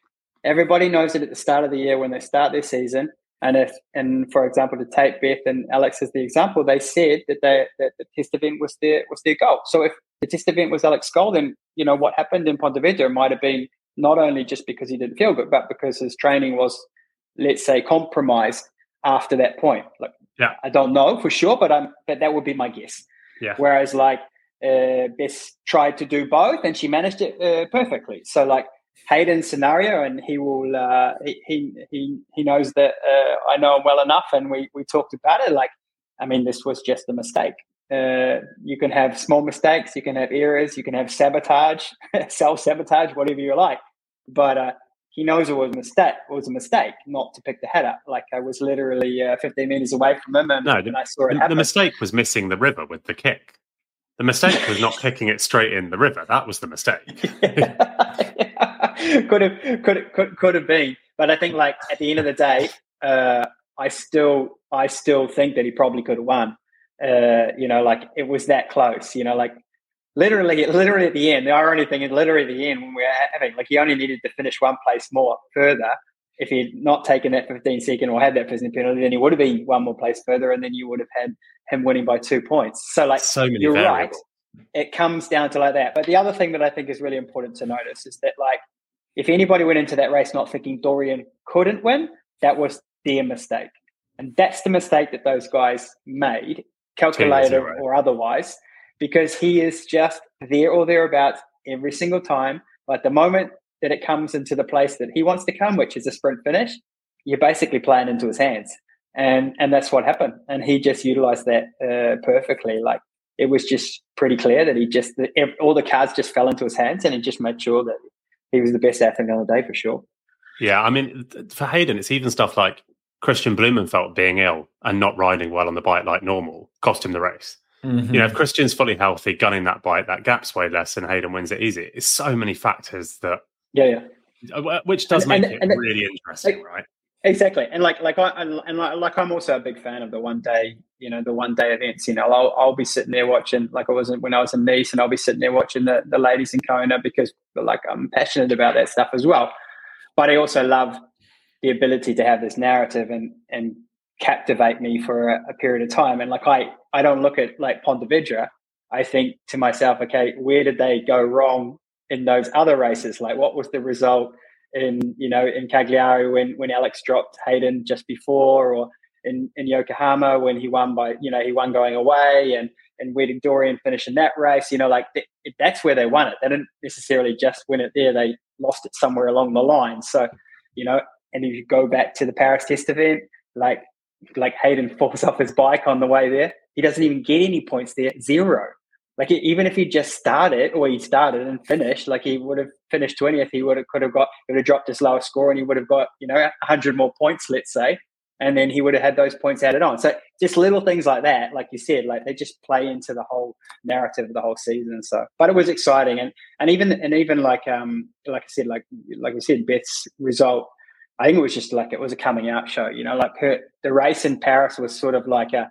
Everybody knows it at the start of the year when they start their season. And if and for example, to take Beth and Alex as the example, they said that they that the test event was their was their goal. So if the test event was Alex goal, then you know what happened in Pontevedra might have been not only just because he didn't feel good, but because his training was, let's say, compromised after that point. Like, yeah, I don't know for sure, but I'm, but that would be my guess. Yeah. Whereas like uh, Beth tried to do both and she managed it uh, perfectly. So like Hayden's scenario, and he will uh, he he he knows that uh, I know him well enough, and we we talked about it. Like, I mean, this was just a mistake. Uh, you can have small mistakes, you can have errors, you can have sabotage, (laughs) self sabotage, whatever you like. But uh, he knows it was a mistake. It was a mistake not to pick the head up. Like I was literally uh, 15 meters away from him, and, no, the, and I saw it the, happen. The mistake was missing the river with the kick. The mistake was not (laughs) kicking it straight in the river. That was the mistake. (laughs) could have, could have, could, could have been. But I think, like at the end of the day, uh, I still, I still think that he probably could have won. Uh, you know, like it was that close. You know, like literally, literally at the end, the irony thing is literally at the end when we are having, like, he only needed to finish one place more further. If he'd not taken that 15 second or had that penalty, then he would have been one more place further, and then you would have had him winning by two points. So, like, so many you're variables. right. It comes down to like that. But the other thing that I think is really important to notice is that, like, if anybody went into that race not thinking Dorian couldn't win, that was their mistake. And that's the mistake that those guys made, calculated or otherwise because he is just there or thereabouts every single time. But the moment that it comes into the place that he wants to come, which is a sprint finish, you're basically playing into his hands. And and that's what happened. And he just utilized that uh, perfectly. Like it was just pretty clear that he just all the cards just fell into his hands, and he just made sure that he was the best athlete on the day for sure. Yeah, I mean, for Hayden, it's even stuff like Kristian Blummenfelt being ill and not riding well on the bike like normal cost him the race. Mm-hmm. You know, if Kristian's fully healthy, gunning that bite, that gap's way less, and Hayden wins it easy. It's so many factors that, yeah, yeah, uh, which does and, make and, it and really interesting, like, right? Exactly, and like, like I, and like, like, I'm also a big fan of the one day, you know, the one day events. You know, I'll, I'll be sitting there watching, like I wasn't when I was in Nice, and I'll be sitting there watching the the ladies in Kona because, like, I'm passionate about that stuff as well. But I also love the ability to have this narrative and and captivate me for a, a, period of time. And like I, I don't look at like Pontevedra. I think to myself, okay, where did they go wrong in those other races? Like, what was the result in you know in Cagliari when when Alex dropped Hayden just before, or in in Yokohama when he won by you know he won going away, and and where did Dorian finish in that race? You know, like th- that's where they won it. They didn't necessarily just win it there; they lost it somewhere along the line. So, you know, and if you go back to the Paris Test event, like like Hayden falls (laughs) off his bike on the way there. He doesn't even get any points there, zero. Like even if he just started or he started and finished, like he would have finished twentieth, he would have could have got he would have dropped his lowest score and he would have got you know hundred more points, let's say, and then he would have had those points added on. So just little things like that, like you said, like they just play into the whole narrative of the whole season. So, but it was exciting, and and even and even like um like I said, like like we said, Beth's result I think it was just like it was a coming out show, you know, like her the race in Paris was sort of like a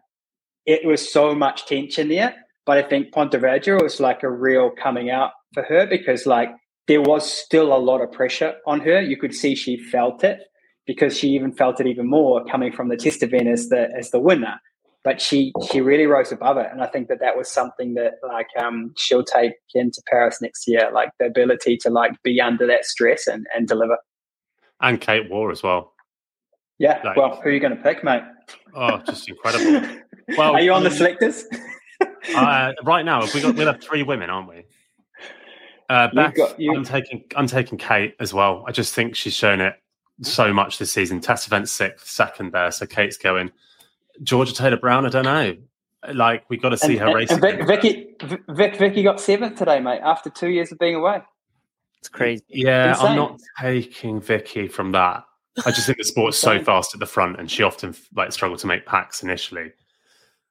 it was so much tension there. But I think Pontevedra was like a real coming out for her because like there was still a lot of pressure on her. You could see she felt it because she even felt it even more coming from the test event as the as the winner. But she she really rose above it, and I think that that was something that like um, she'll take into Paris next year, like the ability to like be under that stress and and deliver. And Kate Waugh as well. Yeah. Like, well, who are you going to pick, mate? Oh, just incredible. (laughs) well, are you on the selectors? uh, right now, we got we have three women, aren't we? Uh, Beth, got, you... I'm taking I'm taking Kate as well. I just think she's shown it so much this season. Test event sixth, second there, so Kate's going. Georgia Taylor Brown, I don't know. Like we got to see and, her race. And Vic, Vicky, Vic, Vicky got seventh today, mate. After two years of being away, it's crazy. Yeah, Insane. I'm not taking Vicky from that. I just think the (laughs) sport's so fast at the front, and she often like struggled to make packs initially.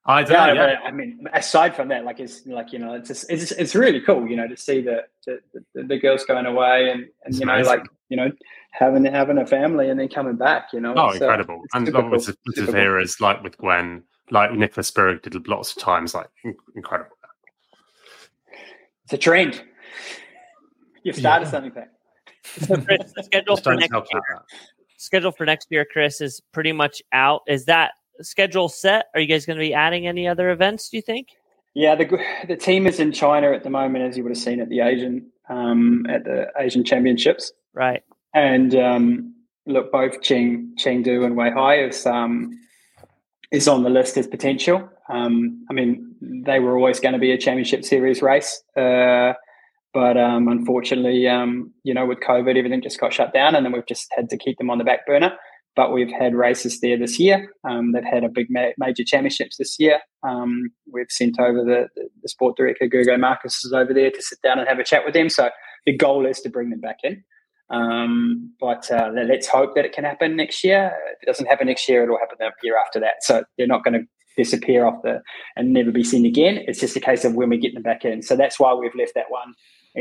I don't yeah, know. Yeah. I mean, aside from that, like it's like you know, it's just, it's it's really cool, you know, to see the the, the, the girls going away and and it's you know, like you know, having having a family and then coming back, you know. Oh, incredible! Uh, and cool. with the Veras, like with Gwen, like Nicola Spirig did lots of times, like incredible. It's a trend. You've started yeah. something. So Kris, the schedule for next year, schedule for next year, Kris, is pretty much out. Is that schedule set? Are you guys going to be adding any other events? Do you think? Yeah, the the team is in China at the moment, as you would have seen at the Asian um, at the Asian Championships. Right. And um, look, both Cheng Chengdu and Weihai is um, is on the list as potential. Um, I mean, they were always going to be a championship series race, uh, but um, unfortunately, um, you know, with COVID, everything just got shut down, and then we've just had to keep them on the back burner. But we've had races there this year. Um, they've had a big ma- major championships this year. Um, we've sent over the, the, sport director, Gergo Markus, is over there to sit down and have a chat with them. So the goal is to bring them back in. Um, but uh, let's hope that it can happen next year. If it doesn't happen next year, it'll happen the year after that. So they're not going to disappear off the and never be seen again. It's just a case of when we get them back in. So that's why we've left that one.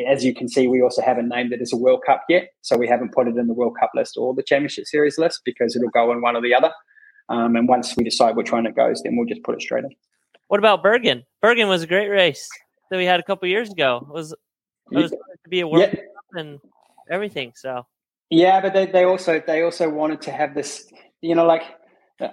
As you can see, we also haven't named it as a World Cup yet. So we haven't put it in the World Cup list or the Championship Series list because it'll go in one or the other. Um, and once we decide which one it goes, then we'll just put it straight in. What about Bergen? Bergen was a great race that we had a couple years ago. It was it was to be a World yeah. Cup and everything. So yeah, but they, they also they also wanted to have this, you know, like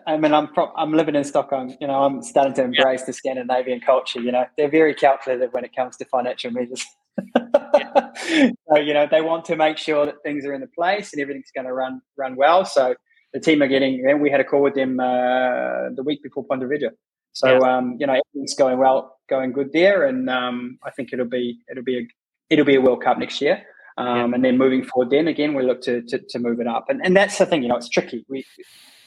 I mean, I'm from, I'm living in Stockholm. You know, I'm starting to embrace yeah. the Scandinavian culture. You know, they're very calculated when it comes to financial measures. (laughs) so you know, they want to make sure that things are in the place and everything's going to run run well. So the team are getting. And we had a call with them uh, the week before Pontevedra. So yeah. um, you know, everything's going well, going good there, and um, I think it'll be it'll be a it'll be a World Cup next year. Um. And then moving forward, then again, we look to, to, to move it up. And, and that's the thing, you know, it's tricky. We,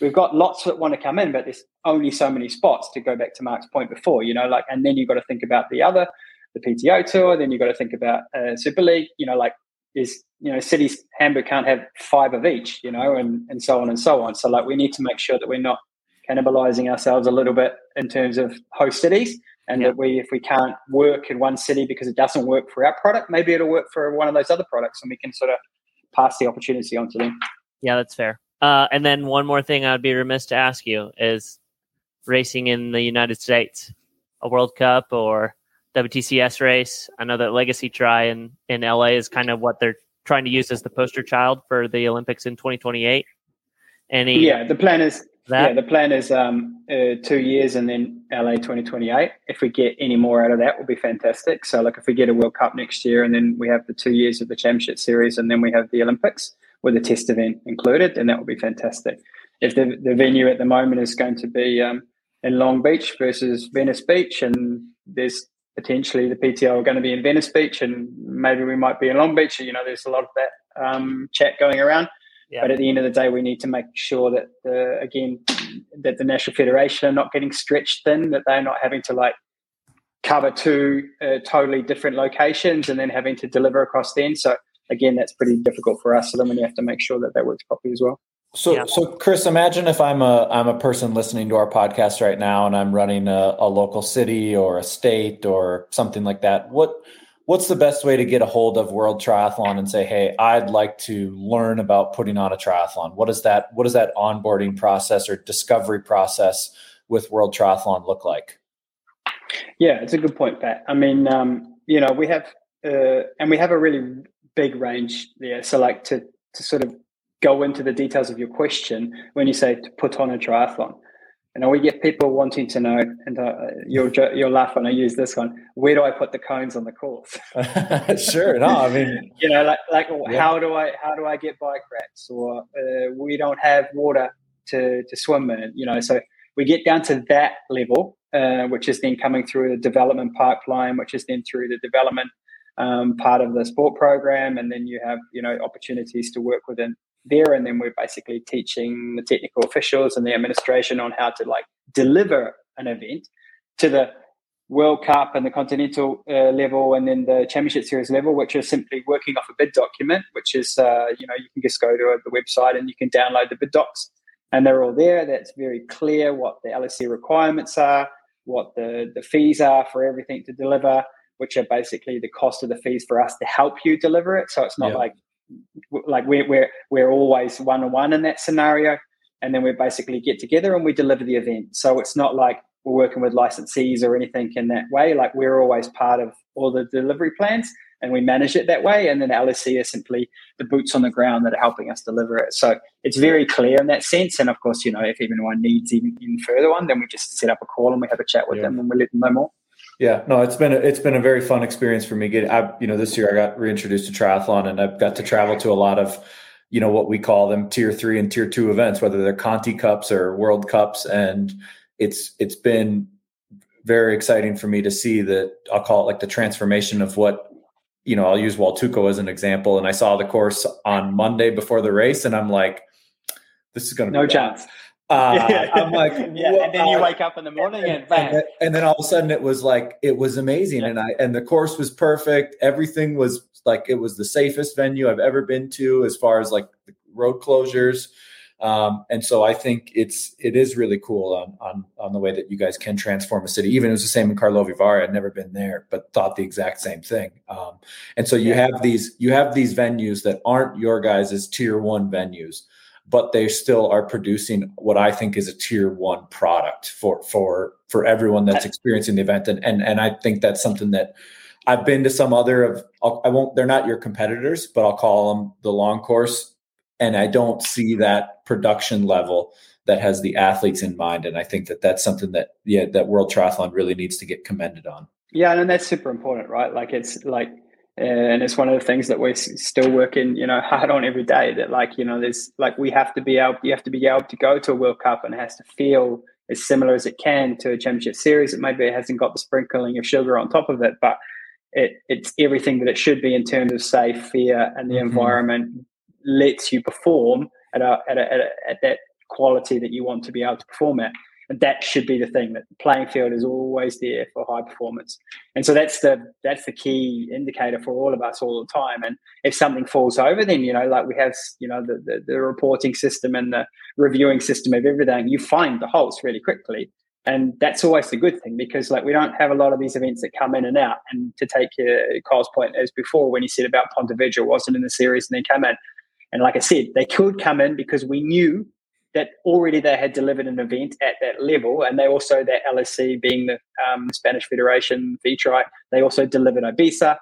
we've got lots that want to come in, but there's only so many spots to go back to Mark's point before, you know, like, and then you've got to think about the other, the PTO tour, then you've got to think about uh, Super League, you know, like, is, you know, cities, Hamburg can't have five of each, you know, and, and so on and so on. So, like, we need to make sure that we're not cannibalizing ourselves a little bit in terms of host cities and yeah. that we if we can't work in one city because it doesn't work for our product maybe it'll work for one of those other products and we can sort of pass the opportunity on to them. Yeah that's fair. Uh, and then one more thing i'd be remiss to ask you is racing in the united states a world cup or wtcs race. I know that legacy try in, in la is kind of what they're trying to use as the poster child for the olympics in 2028 any yeah the plan is that? Yeah, the plan is um, uh, two years and then LA 2028. If we get any more out of that, will be fantastic. So, like, if we get a World Cup next year and then we have the two years of the Championship Series and then we have the Olympics with a test event included, then that will be fantastic. If the, the venue at the moment is going to be um, in Long Beach versus Venice Beach, and there's potentially the PTO are going to be in Venice Beach, and maybe we might be in Long Beach, you know, there's a lot of that um, chat going around yeah. But at the end of the day, we need to make sure that the again that the national federation are not getting stretched thin, that they're not having to like cover two uh, totally different locations and then having to deliver across then. So again, that's pretty difficult for us. So then we have to make sure that that works properly as well. So, yeah. so Kris, imagine if I'm a I'm a person listening to our podcast right now, and I'm running a, a local city or a state or something like that. What what's the best way to get a hold of World Triathlon and say, "Hey, I'd like to learn about putting on a triathlon." What does that what does that onboarding process or discovery process with World Triathlon look like? Yeah, it's a good point, Pat. I mean, um, you know, we have uh, and we have a really big range there. So like to to sort of go into the details of your question when you say to put on a triathlon. Know, we get people wanting to know, and uh, you'll you'll laugh when I use this one. Where do I put the cones on the course? (laughs) sure, no, I mean, (laughs) you know, like like yeah. how do I how do I get bike racks, or uh, we don't have water to to swim in. You know, so we get down to that level, uh, which is then coming through the development pipeline, which is then through the development um, part of the sport program, and then you have you know opportunities to work within there, and then we're basically teaching the technical officials and the administration on how to like deliver an event to the World Cup and the Continental uh, level, and then the Championship Series level, which is simply working off a bid document, which is uh, you know you can just go to the website and you can download the bid docs, and they're all there. That's very clear what the LSC requirements are, what the the fees are for everything to deliver, which are basically the cost of the fees for us to help you deliver it. So it's not yeah. like like we're we're we're always one on one in that scenario, and then we basically get together and we deliver the event. So it's not like we're working with licensees or anything in that way. Like we're always part of all the delivery plans and we manage it that way. And then LSC is simply the boots on the ground that are helping us deliver it. So it's very clear in that sense. And of course, you know, if anyone needs even, even further one, then we just set up a call and we have a chat with yeah. them and we let them know more. Yeah, no, it's been a, it's been a very fun experience for me. Getting, I, you know, this year I got reintroduced to triathlon, and I've got to travel to a lot of, you know, what we call them tier three and tier two events, whether they're Conti Cups or World Cups, and it's it's been very exciting for me to see that I'll call it like the transformation of what, you know, I'll use Huatulco as an example, and I saw the course on Monday before the race, and I'm like, this is going to be no chance. Uh, yeah. (laughs) I'm like, yeah. and then you wake up in the morning and, and bang. And, and, then all of a sudden it was like, it was amazing. Yeah. And I, and the course was perfect. Everything was like, it was the safest venue I've ever been to as far as like the road closures. Um, and so I think it's, it is really cool on, on, on the way that you guys can transform a city. Even it was the same in Karlovy Vary. I'd never been there, but thought the exact same thing. Um, and so you have these, you have these venues that aren't your guys' tier one venues but they still are producing what I think is a tier one product for for for everyone that's experiencing the event. And and and I think that's something that I've been to some other of I won't they're not your competitors, but I'll call them the long course, and I don't see that production level that has the athletes in mind. And I think that that's something that yeah that World Triathlon really needs to get commended on. Yeah, and that's super important, right? Like it's like and it's one of the things that we're still working you know (laughs) hard on every day that like you know there's like we have to be able you have to be able to go to a world cup and it has to feel as similar as it can to a championship series it maybe it hasn't got the sprinkling of sugar on top of it but it, it's everything that it should be in terms of say fear and the mm-hmm. environment lets you perform at, a, at, a, at, a, at that quality that you want to be able to perform at and that should be the thing that the playing field is always there for high performance. And so that's the that's the key indicator for all of us all the time. And if something falls over then you know like we have you know the, the, the reporting system and the reviewing system of everything you find the holes really quickly. And that's always the good thing because like we don't have a lot of these events that come in and out and to take your Kyle's point as before when he said about Pontevedra wasn't in the series and then come in. And like I said they could come in because we knew that already they had delivered an event at that level, and they also that LSC being the um, Spanish Federation FETRI, they also delivered Ibiza.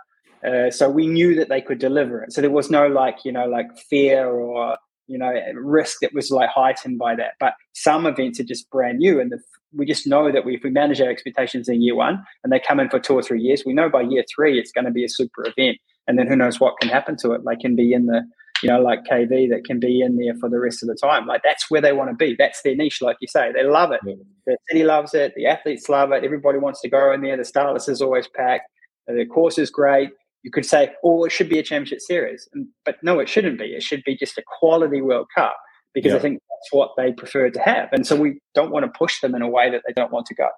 Uh, so we knew that they could deliver it. So there was no like you know like fear or you know risk that was like heightened by that. But some events are just brand new, and the, we just know that we, if we manage our expectations in year one, and they come in for two or three years, we know by year three it's going to be a super event. And then who knows what can happen to it? They can be in the you know, like KV that can be in there for the rest of the time. Like that's where they want to be. That's their niche, like you say. They love it. Yeah. The city loves it. The athletes love it. Everybody wants to go in there. The start list is always packed. The course is great. You could say, oh, it should be a championship series. But no, it shouldn't be. It should be just a quality World Cup because yeah. I think that's what they prefer to have. And so we don't want to push them in a way that they don't want to go.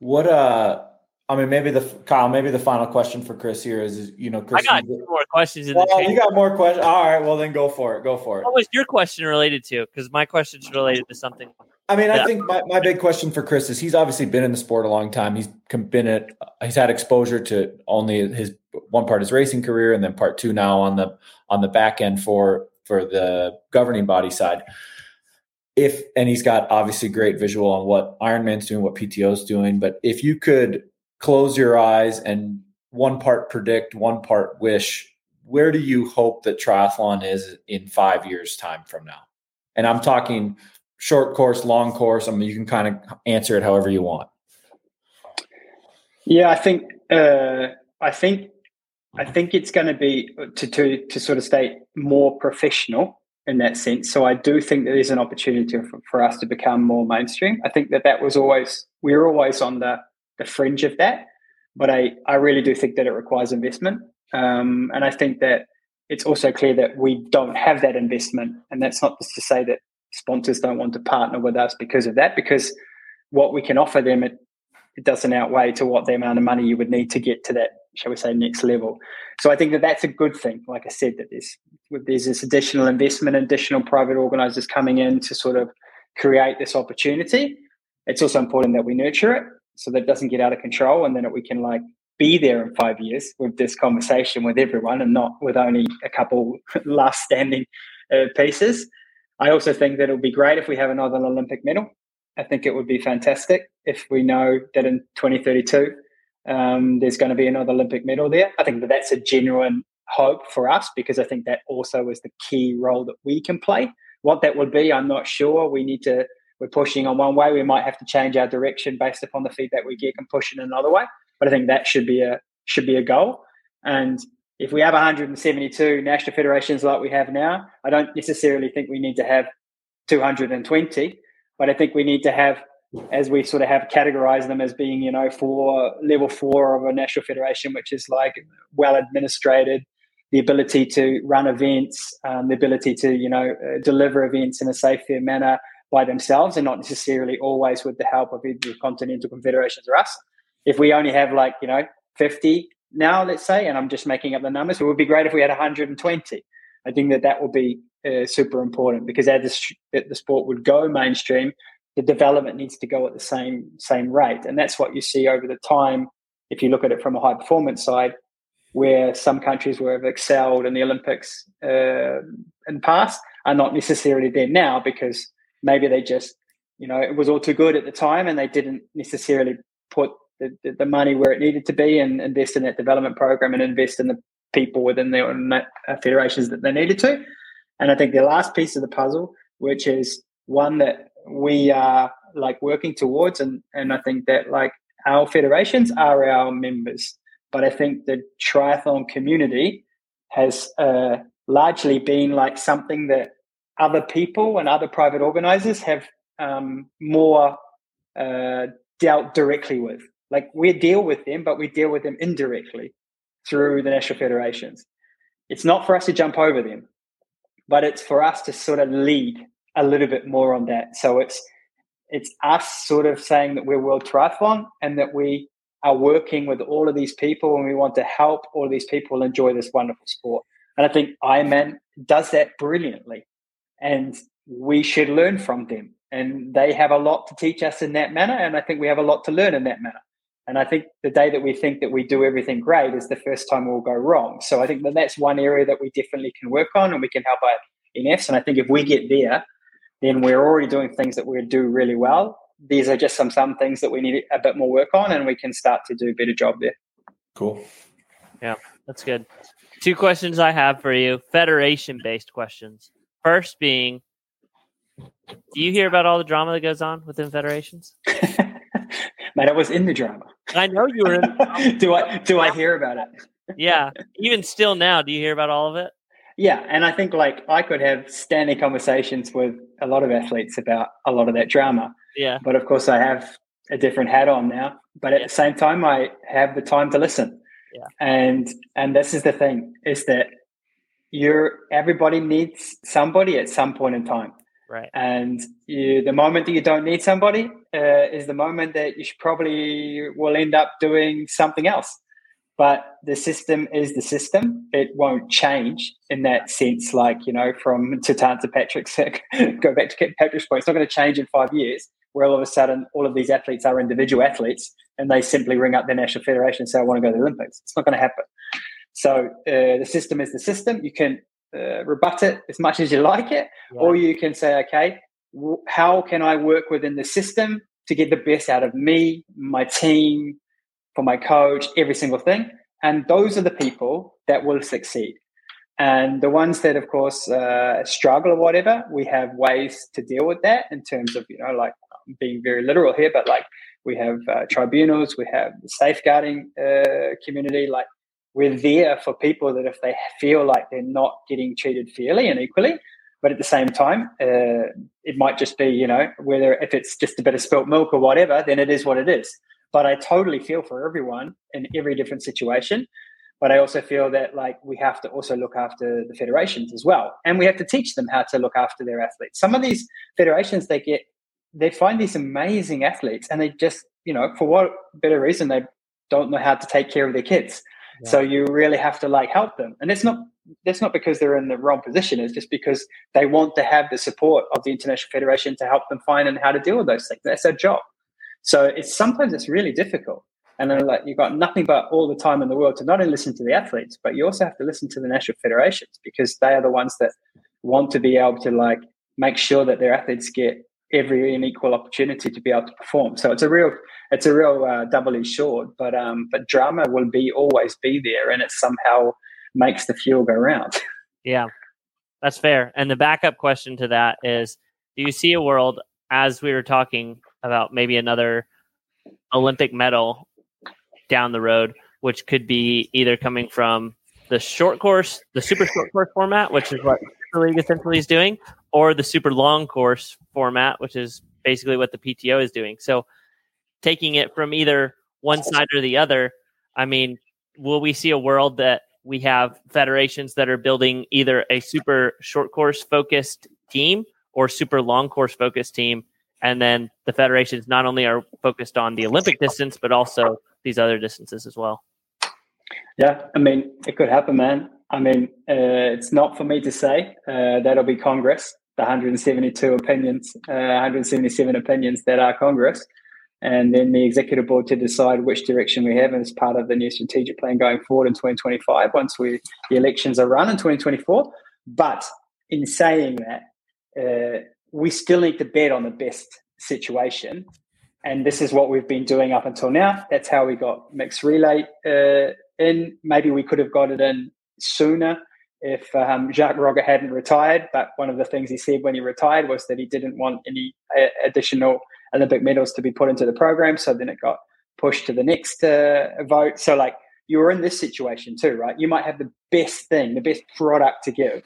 What uh I mean, maybe the Kyle, maybe the final question for Kris here is, you know, Kris. I got more questions. In well, the you got more questions. All right, well then go for it. Go for it. What was your question related to? Because my question is related to something. I mean. I think my, my big question for Kris is he's obviously been in the sport a long time. He's been at he's had exposure to only his one part his racing career and then part two now on the on the back end for for the governing body side. If and he's got obviously great visual on what Ironman's doing, what PTO's doing, but if you could close your eyes and one part predict, one part wish where do you hope that triathlon is in five years time from now? And i'm talking short course long course i mean you can kind of answer it however you want. Yeah i think uh, i think i think it's going to be to, to to sort of stay more professional in that sense. So i do think that there's an opportunity for, for us to become more mainstream. I think that that was always we we're always on the the fringe of that but I, I really do think that it requires investment. Um, and I think that it's also clear that we don't have that investment. And that's not just to say that sponsors don't want to partner with us because of that, because what we can offer them, it, it doesn't outweigh to what the amount of money you would need to get to that, shall we say, next level. So I think that that's a good thing. Like I said, that there's, there's this additional investment, additional private organizers coming in to sort of create this opportunity. It's also important that we nurture it so that doesn't get out of control and then we can like be there in five years with this conversation with everyone and not with only a couple (laughs) last standing uh, pieces. I also think that it would be great if we have another Olympic medal. I think it would be fantastic if we know that in 2032 um, there's going to be another Olympic medal there. I think that that's a genuine hope for us because I think that also is the key role that we can play. What that would be, I'm not sure. We need to we're pushing on one way, we might have to change our direction based upon the feedback we get and push in another way. But I think that should be a should be a goal. And if we have 172 national federations like we have now, I don't necessarily think we need to have 220, but I think we need to have, as we sort of have categorized them as being, you know, for level four of a national federation, which is like well administrated, the ability to run events, um, the ability to, you know, uh, deliver events in a safe, fair manner, by themselves and not necessarily always with the help of either continental confederations or us. If we only have like, you know, 50 now, let's say, and I'm just making up the numbers, it would be great if we had 120. I think that that will be uh, super important because as the, the sport would go mainstream, the development needs to go at the same same rate, and that's what you see over the time. If you look at it from a high performance side, where some countries where have excelled in the Olympics uh, in the past are not necessarily there now because maybe they just you know it was all too good at the time and they didn't necessarily put the, the, the money where it needed to be and invest in that development program and invest in the people within their uh, federations that they needed to. And i think the last piece of the puzzle which is one that we are like working towards and and i think that like our federations are our members but i think the triathlon community has uh, largely been like something that other people and other private organizers have um, more uh, dealt directly with. Like we deal with them, but we deal with them indirectly through the national federations. It's not for us to jump over them, but it's for us to sort of lead a little bit more on that. So it's it's us sort of saying that we're World Triathlon and that we are working with all of these people and we want to help all these people enjoy this wonderful sport. And I think Ironman does that brilliantly and we should learn from them. And they have a lot to teach us in that manner. And I think we have a lot to learn in that manner. And I think the day that we think that we do everything great is the first time we'll go wrong. So I think that that's one area that we definitely can work on and we can help our NFs. And I think if we get there, then we're already doing things that we do really well. These are just some some things that we need a bit more work on, and we can start to do a better job there. Cool. Yeah, that's good. Two questions I have for you, federation based questions. First being, do you hear about all the drama that goes on within federations? (laughs) Man, I was in the drama. I know you were. in (laughs) do I do I hear about it? (laughs) yeah, even still now, do you hear about all of it? Yeah, and I think like I could have standing conversations with a lot of athletes about a lot of that drama. Yeah. But of course, I have a different hat on now. But at yeah. the same time, I have the time to listen. Yeah. And and this is the thing is that you're everybody needs somebody at some point in time. Right. And you, the moment that you don't need somebody uh, is the moment that you probably will end up doing something else. But the system is the system. It won't change in that sense like you know from to to patrick's (laughs) go back to patrick's point it's not going to change in five years where all of a sudden all of these athletes are individual athletes and they simply ring up their national federation and say i want to go to the olympics. It's not going to happen so uh, the system is the system. You can uh, rebut it as much as you like it, yeah. or you can say, okay, w- how can I work within the system to get the best out of me, my team, for my coach, every single thing? And those are the people that will succeed. And the ones that, of course, uh, struggle or whatever, we have ways to deal with that in terms of, you know, like being very literal here, but like we have uh, tribunals, we have the safeguarding uh, community. Like we're there for people that if they feel like they're not getting treated fairly and equally, but at the same time, uh, it might just be, you know, whether if it's just a bit of spilt milk or whatever, then it is what it is. But I totally feel for everyone in every different situation. But I also feel that like we have to also look after the federations as well, and we have to teach them how to look after their athletes. Some of these federations they get they find these amazing athletes, and they just you know for what better reason they don't know how to take care of their kids. Yeah. So you really have to like help them, and it's not that's not because they're in the wrong position. It's just because they want to have the support of the international federation to help them find and how to deal with those things. That's their job. So it's sometimes it's really difficult. And then like you've got nothing but all the time in the world to not only listen to the athletes, but you also have to listen to the national federations because they are the ones that want to be able to like make sure that their athletes get every and equal opportunity to be able to perform. So it's a real it's a real uh, double sword. But um, but drama will be always be there, and it somehow makes the fuel go round. (laughs) Yeah, that's fair. And the backup question to that is: Do you see a world as we were talking about maybe another Olympic medal down the road, which could be either coming from the short course, the super short course format, which is what the league essentially is doing, or the super long course format, which is basically what the PTO is doing. So taking it from either one side or the other, I mean, will we see a world that we have federations that are building either a super short course focused team or super long course focused team? And then the federations not only are focused on the Olympic distance, but also these other distances as well. Yeah, I mean, it could happen, man. I mean, uh, it's not for me to say. Uh, that'll be Congress, the 172 opinions, uh, 177 opinions that are Congress, and then the executive board to decide which direction we have as part of the new strategic plan going forward in 2025 once we the elections are run in 2024. But in saying that, uh, we still need to bet on the best situation and this is what we've been doing up until now. That's how we got mixed relay uh, in. Maybe we could have got it in sooner if um, Jacques Rogge hadn't retired. But one of the things he said when he retired was that he didn't want any uh, additional Olympic medals to be put into the program. So then it got pushed to the next uh, vote. So like you're in this situation too, right? You might have the best thing, the best product to give,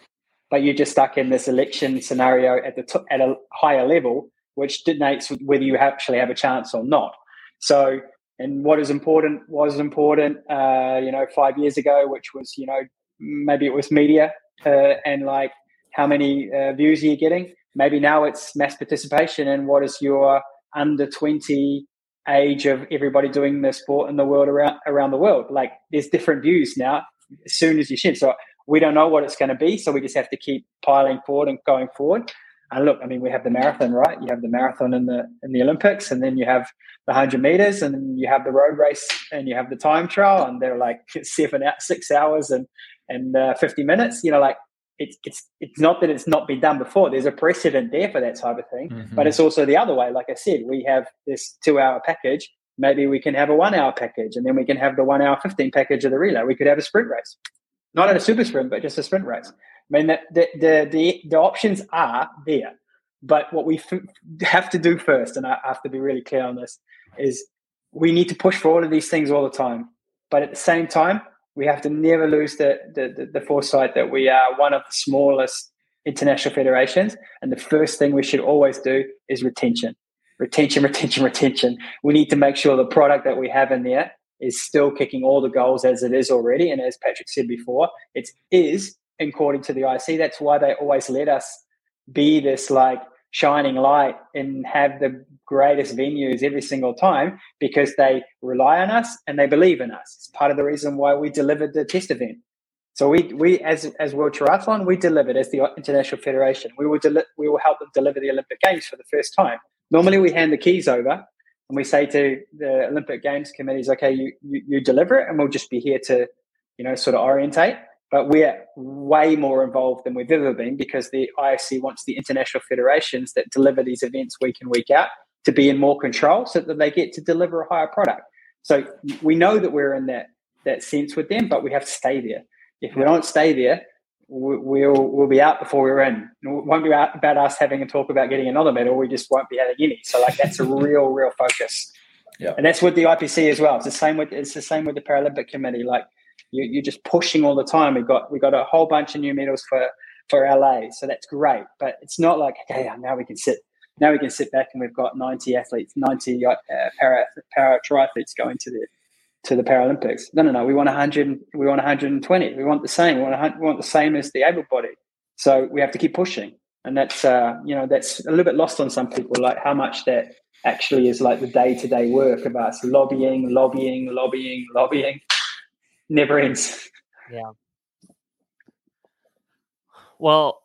but you're just stuck in this election scenario at the t- at a higher level which denotes whether you actually have a chance or not. So, and what is important was important, uh, you know, five years ago, which was, you know, maybe it was media uh, and like how many uh, views are you getting? Maybe now it's mass participation and what is your under 20 age of everybody doing the sport in the world around around the world. Like there's different views now as soon as you shift. So we don't know what it's going to be. So we just have to keep piling forward and going forward. And look, I mean, we have the marathon, right? You have the marathon in the in the Olympics, and then you have the hundred meters, and you have the road race, and you have the time trial, and they're like (laughs) seven, out six hours, and and uh, fifty minutes. You know, like it's it's it's not that it's not been done before. There's a precedent there for that type of thing, mm-hmm. but it's also the other way. Like I said, we have this two-hour package. Maybe we can have a one-hour package, and then we can have the one-hour fifteen package of the relay. We could have a sprint race, not in a super sprint, but just a sprint race. I mean, the, the, the, the options are there. But what we f- have to do first, and I have to be really clear on this, is we need to push for all of these things all the time. But at the same time, we have to never lose the, the, the, foresight that we are one of the smallest international federations. And the first thing we should always do is retention. Retention, retention, retention. We need to make sure the product that we have in there is still kicking all the goals as it is already. And as Patrick said before, it is according to the IC. That's why they always let us be this like shining light and have the greatest venues every single time because they rely on us and they believe in us. It's part of the reason why we delivered the test event. So we we as as World Triathlon we delivered as the international federation. We will deli- we will help them deliver the Olympic Games for the first time. Normally we hand the keys over and we say to the Olympic Games committees, okay, you, you, you deliver it and we'll just be here to, you know, sort of orientate but we're way more involved than we've ever been because the IFC wants the international federations that deliver these events week in, week out to be in more control so that they get to deliver a higher product. So we know that we're in that that sense with them, but we have to stay there. If we don't stay there, we'll we'll be out before we're in. It won't be about us having a talk about getting another medal. We just won't be having any. So like that's a real real focus. Yeah. And that's with the IPC as well. It's the same with it's the same with the Paralympic Committee. Like you, you're just pushing all the time. We got we got a whole bunch of new medals for for LA, so that's great. But it's not like okay, now we can sit now we can sit back and we've got 90 athletes, 90 uh, para para triathletes going to the to the Paralympics. No, no, no. We want 100. We want 120. We want the same. We want, we want the same as the able body. So we have to keep pushing, and that's uh, you know that's a little bit lost on some people, like how much that actually is like the day to day work of us lobbying, lobbying, lobbying, lobbying, never ends. Yeah. Well,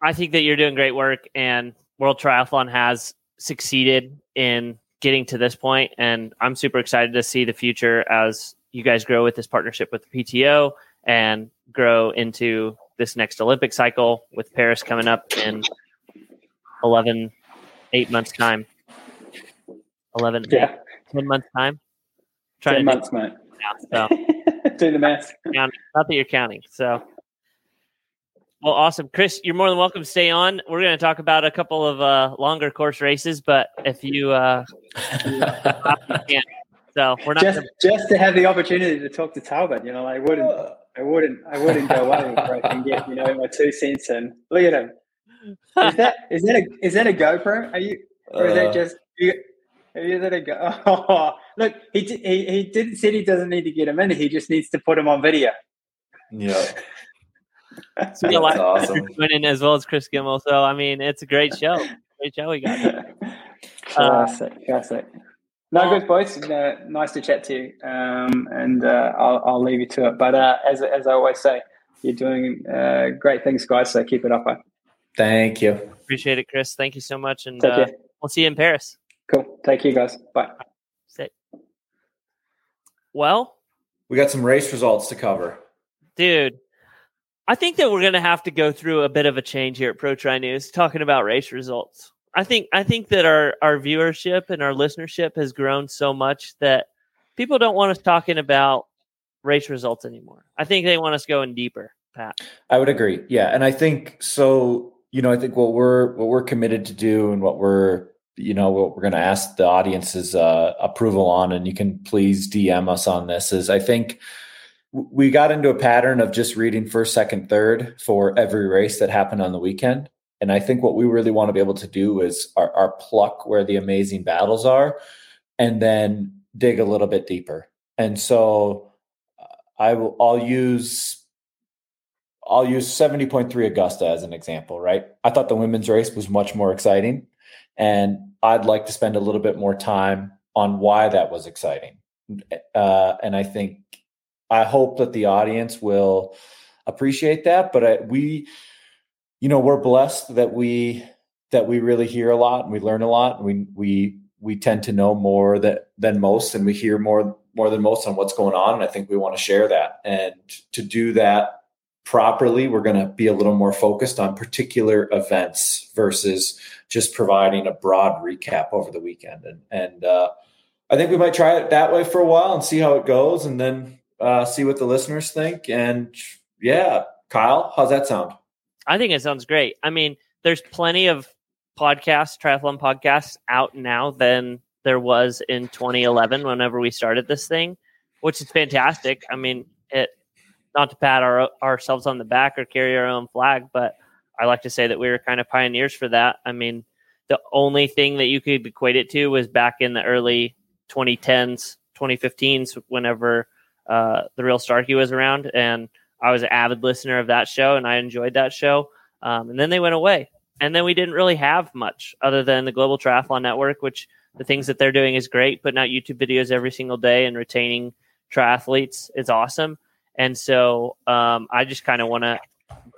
I think that you're doing great work, and World Triathlon has succeeded in getting to this point, and I'm super excited to see the future as you guys grow with this partnership with the PTO and grow into this next Olympic cycle with Paris coming up in 11, eight months time. 11, yeah. Eight, 10 months time. Trying 10 months, mate. Yeah, so. (laughs) do the math. Not that you're counting. So well, awesome, Kris. You're more than welcome to stay on. We're going to talk about a couple of uh, longer course races, but if you, uh, (laughs) you can. So we're not just gonna... just to have the opportunity to talk to Talbot. You know, I wouldn't, I wouldn't, I wouldn't go away if I can get you know my two cents and look at him. Is that is that a is that a GoPro? Are you or is that uh. just you? Is that a go? (laughs) Oh, look, he, he he didn't said he doesn't need to get him in. He just needs to put him on video. Yeah. (laughs) so That's awesome. (laughs) Winning as well as Kris Gemmell. So I mean, it's a great show. Great show we got. (laughs) classic, uh, classic. No, good boys. Uh, nice to chat to you, um, and uh, I'll, I'll leave you to it. But uh, as as I always say, you're doing uh, great things, guys. So keep it up. Eh? Thank you. Appreciate it, Kris. Thank you so much, and uh, we'll see you in Paris. Cool. Thank you, guys. Bye. Well, we got some race results to cover, dude. I think that we're going to have to go through a bit of a change here at Pro Tri News, talking about race results. I think I think that our our viewership and our listenership has grown so much that people don't want us talking about race results anymore. I think they want us going deeper, Pat. I would agree. Yeah, and I think so. You know, I think what we're what we're committed to do and what we're you know what we're going to ask the audience's uh, approval on, and you can please DM us on this. Is I think we got into a pattern of just reading first, second, third for every race that happened on the weekend. And I think what we really want to be able to do is our, our pluck where the amazing battles are and then dig a little bit deeper. And so uh, I will I'll use I'll use 70.3 Augusta as an example, right? I thought the women's race was much more exciting. And I'd like to spend a little bit more time on why that was exciting. Uh, and I think I hope that the audience will appreciate that. But I, we, you know, we're blessed that we that we really hear a lot and we learn a lot. And we we we tend to know more that than most, and we hear more more than most on what's going on. And I think we want to share that. And to do that properly, we're going to be a little more focused on particular events versus just providing a broad recap over the weekend. And and uh, I think we might try it that way for a while and see how it goes, and then uh, see what the listeners think. And yeah, Kyle, how's that sound? I think it sounds great. I mean, there's plenty of podcasts, triathlon podcasts out now than there was in 2011 whenever we started this thing, which is fantastic. I mean, it not to pat our, ourselves on the back or carry our own flag, but I like to say that we were kind of pioneers for that. I mean, the only thing that you could equate it to was back in the early 2010s, 2015s, whenever uh, the real Starkey was around, and I was an avid listener of that show, and I enjoyed that show. Um, and then they went away, and then we didn't really have much other than the Global Triathlon Network, which the things that they're doing is great. Putting out YouTube videos every single day and retaining triathletes is awesome. And so um, I just kind of want to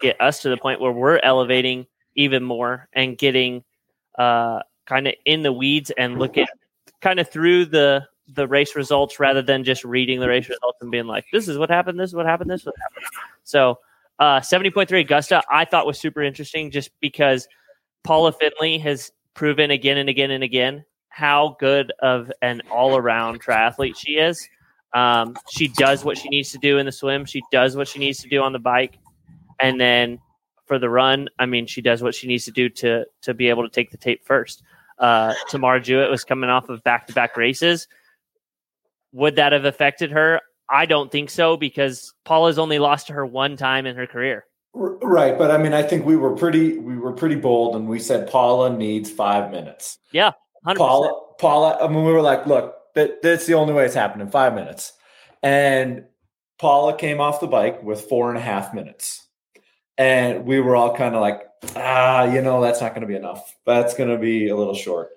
get us to the point where we're elevating even more and getting uh, kind of in the weeds and look at kind of through the the race results rather than just reading the race results and being like, this is what happened, this is what happened, this is what happened. So uh, 70.3 Augusta, I thought was super interesting just because Paula Findlay has proven again and again and again how good of an all around triathlete she is. Um, she does what she needs to do in the swim, she does what she needs to do on the bike. And then for the run, I mean, she does what she needs to do to to be able to take the tape first. Uh, Tamara Jewett was coming off of back to back races. Would that have affected her? I don't think so because Paula's only lost to her one time in her career. Right, but I mean, I think we were pretty we were pretty bold, and we said Paula needs five minutes. Yeah, 100%. Paula, Paula. I mean, we were like, look, that that's the only way it's happening. Five minutes, and Paula came off the bike with four and a half minutes, and we were all kind of like, ah, you know, that's not going to be enough. That's going to be a little short,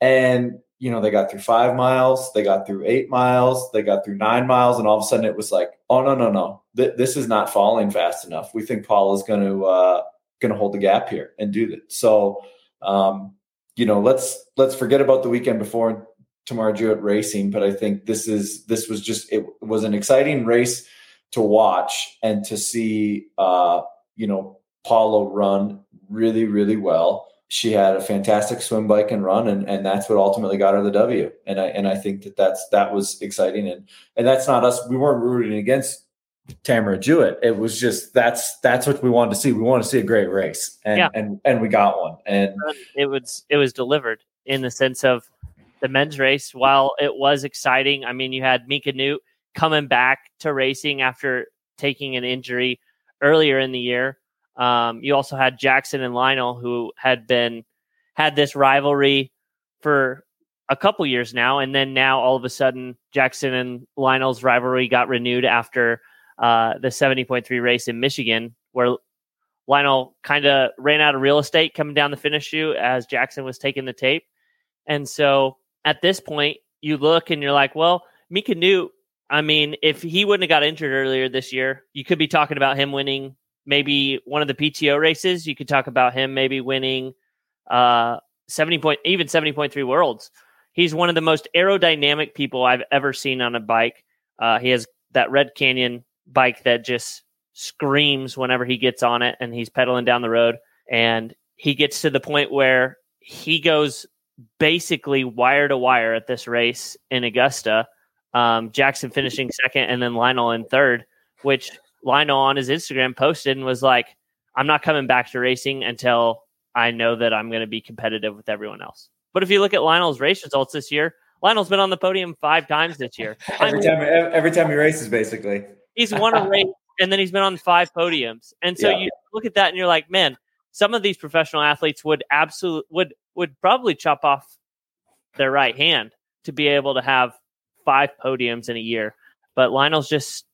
and you know, they got through five miles, they got through eight miles, they got through nine miles, and all of a sudden it was like, oh no, no, no, Th- this is not falling fast enough. We think Paul is going to uh, going to hold the gap here and do that. So, um, you know, let's let's forget about the weekend before Tamara Jewett racing, but I think this is this was just it was an exciting race to watch and to see, uh, you know, Paulo run really, really well she had a fantastic swim bike and run and, and that's what ultimately got her the W. And I, and I think that that's, that was exciting. And, and that's not us. We weren't rooting against Tamara Jewett. It was just, that's, that's what we wanted to see. We want to see a great race and, yeah. and, and we got one. And um, it was, it was delivered in the sense of the men's race. While it was exciting, I mean, you had Mika Noodt coming back to racing after taking an injury earlier in the year. Um, you also had Jackson and Lionel, who had been had this rivalry for a couple years now, and then now all of a sudden Jackson and Lionel's rivalry got renewed after uh, the seventy point three race in Michigan, where Lionel kind of ran out of real estate coming down the finish chute as Jackson was taking the tape, and so at this point you look and you're like, well, Mika Noodt. I mean, if he wouldn't have got injured earlier this year, you could be talking about him winning maybe one of the PTO races. You could talk about him maybe winning uh, 70 point, even 70.3 worlds. He's one of the most aerodynamic people I've ever seen on a bike. Uh, he has that Red Canyon bike that just screams whenever he gets on it and he's pedaling down the road. And he gets to the point where he goes basically wire to wire at this race in Augusta. Um, Jackson finishing second and then Lionel in third, which Lionel on his Instagram posted and was like, I'm not coming back to racing until I know that I'm going to be competitive with everyone else. But if you look at Lionel's race results this year, Lionel's been on the podium five times this year. (laughs) every time, every time he races, basically, he's won a race (laughs) and then he's been on five podiums. And so yeah. you look at that and you're like, man, some of these professional athletes would absolutely would would probably chop off their right hand to be able to have five podiums in a year. But Lionel's just